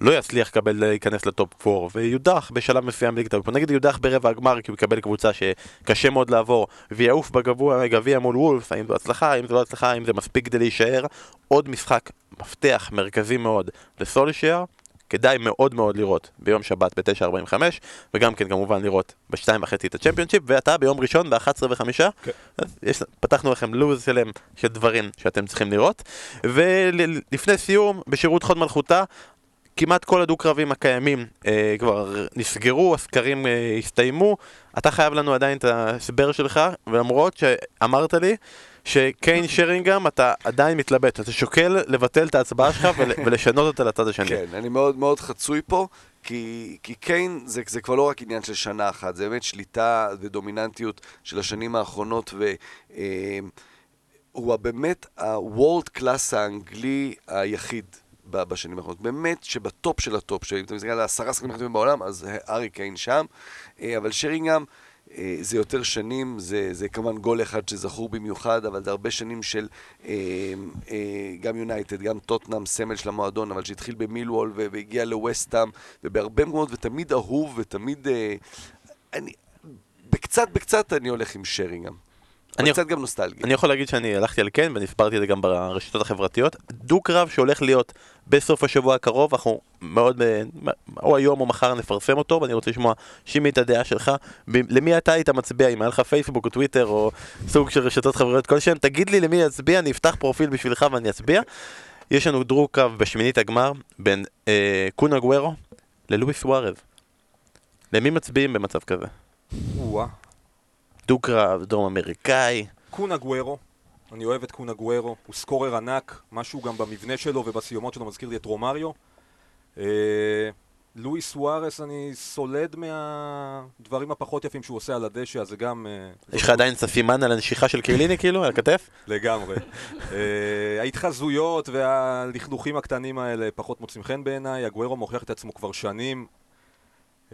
לא יצליח לקבל להיכנס ל top 4 ויודח בשלב מסוים בליגת האלופות. נגיד יודח ברבע הגמר כי הוא יקבל קבוצה שקשה מאוד לעבור ויעוף בגביע- גביע מול וולף, האם זו הצלחה, האם זו לא הצלחה, האם זה מספיק כדי להישאר. עוד משחק מפתח מרכזי מאוד לסולשיאר. כדאי מאוד מאוד לראות ביום שבת ב-9.45 וגם כן כמובן לראות ב-2.5 את הצ'מפיונשיפ ואתה ביום ראשון ב-11 וחמישה כן. אז יש, פתחנו לכם לו"ז שלם של דברים שאתם צריכים לראות. ולפני סיום בשירות חוד מלכותה כמעט כל הדו-קרבים הקיימים אה, כבר נסגרו, הסקרים אה, הסתיימו. אתה חייב לנו עדיין את ההסבר שלך ולמרות שאמרת לי שקיין שרינגהם אתה עדיין מתלבט, אתה שוקל לבטל את ההצבעה שלך ול, ולשנות אותה לצד השני. כן, אני מאוד מאוד חצוי פה, כי, כי קיין זה, זה כבר לא רק עניין של שנה אחת, זה באמת שליטה ודומיננטיות של השנים האחרונות, והוא באמת ה-World Class האנגלי היחיד. בשנים האחרונות, באמת שב top של ה top, שאם אתה מסתכל על העשרה שחקנים הכי טובים בעולם, אז הארי קיין שם, אה, אבל שרינגהם אה, זה יותר שנים, זה, זה כמובן גול אחד שזכור במיוחד, אבל זה הרבה שנים של אה, אה, גם יונייטד, גם טוטנאם, סמל של המועדון, אבל שהתחיל במילוול והגיע לווסטאם, ובהרבה מקומות, ותמיד אהוב, ותמיד... אה, אני, בקצת בקצת אני הולך עם שרינגהם. אני- קצת גם נוסטלגיה. אני יכול להגיד שאני הלכתי על כן, ואני הסברתי את זה גם ברשתות החברתיות. דו-קרב שהולך להיות בסוף השבוע הקרוב, אנחנו מאוד, אה, או היום או מחר נפרסם אותו, ואני רוצה לשמוע, שימי, את הדעה שלך. ב- למי אתה היית מצביע, אם היה לך פייסבוק או טוויטר או סוג של רשתות חברתיות כלשהן, תגיד לי למי אצביע, אני אפתח פרופיל בשבילך ואני אצביע. יש לנו דו-קרב בשמינית הגמר בין אה, קונה גוורו ללואיס ווארז. למי מצביעים במצב כזה? או-אה. דו-קרב, דרום אמריקאי. קונה גוורו, אני אוהב את קונה גוורו, הוא סקורר ענק, משהו גם במבנה שלו ובסיומות שלו מזכיר לי את רומריו. אה, לואיס סוארס, אני סולד מהדברים הפחות יפים שהוא עושה על הדשא, אז זה גם... אה, יש לך עדיין סימן על הנשיכה של קירליני כאילו, על הכתף? לגמרי. אה, ההתחזויות והלכלוכים הקטנים האלה פחות מוצאים חן בעיניי, הגוורו מוכיח את עצמו כבר שנים.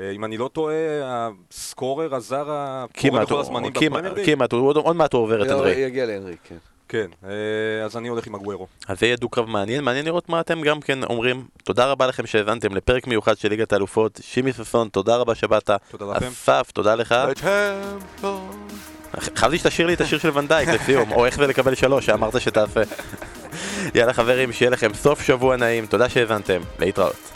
אה, אם אני לא טועה, הסקורר הזר הפורה הוא- הזמנים בפרמייר ליג. כמעט, עוד- מעט הוא עובר את אנדרי. יגיע להנרי, כן. כן, אה, אז אני הולך עם הגוורו. אז זה יהיה דו-קרב מעניין, מעניין לראות מה אתם גם כן אומרים. תודה רבה לכם שהאזנתם לפרק מיוחד של ליגת האלופות. שימי ששון, תודה רבה שבאת. תודה לכם. אסף, תודה לך. חשבתי שתשאיר לי את השיר של ונדייק לסיום, או איך זה לקבל שלוש, שאמרת שתעשה. יאללה חברים, שיהיה לכם סוף שבוע נעים, תודה שהאזנתם, להתראות.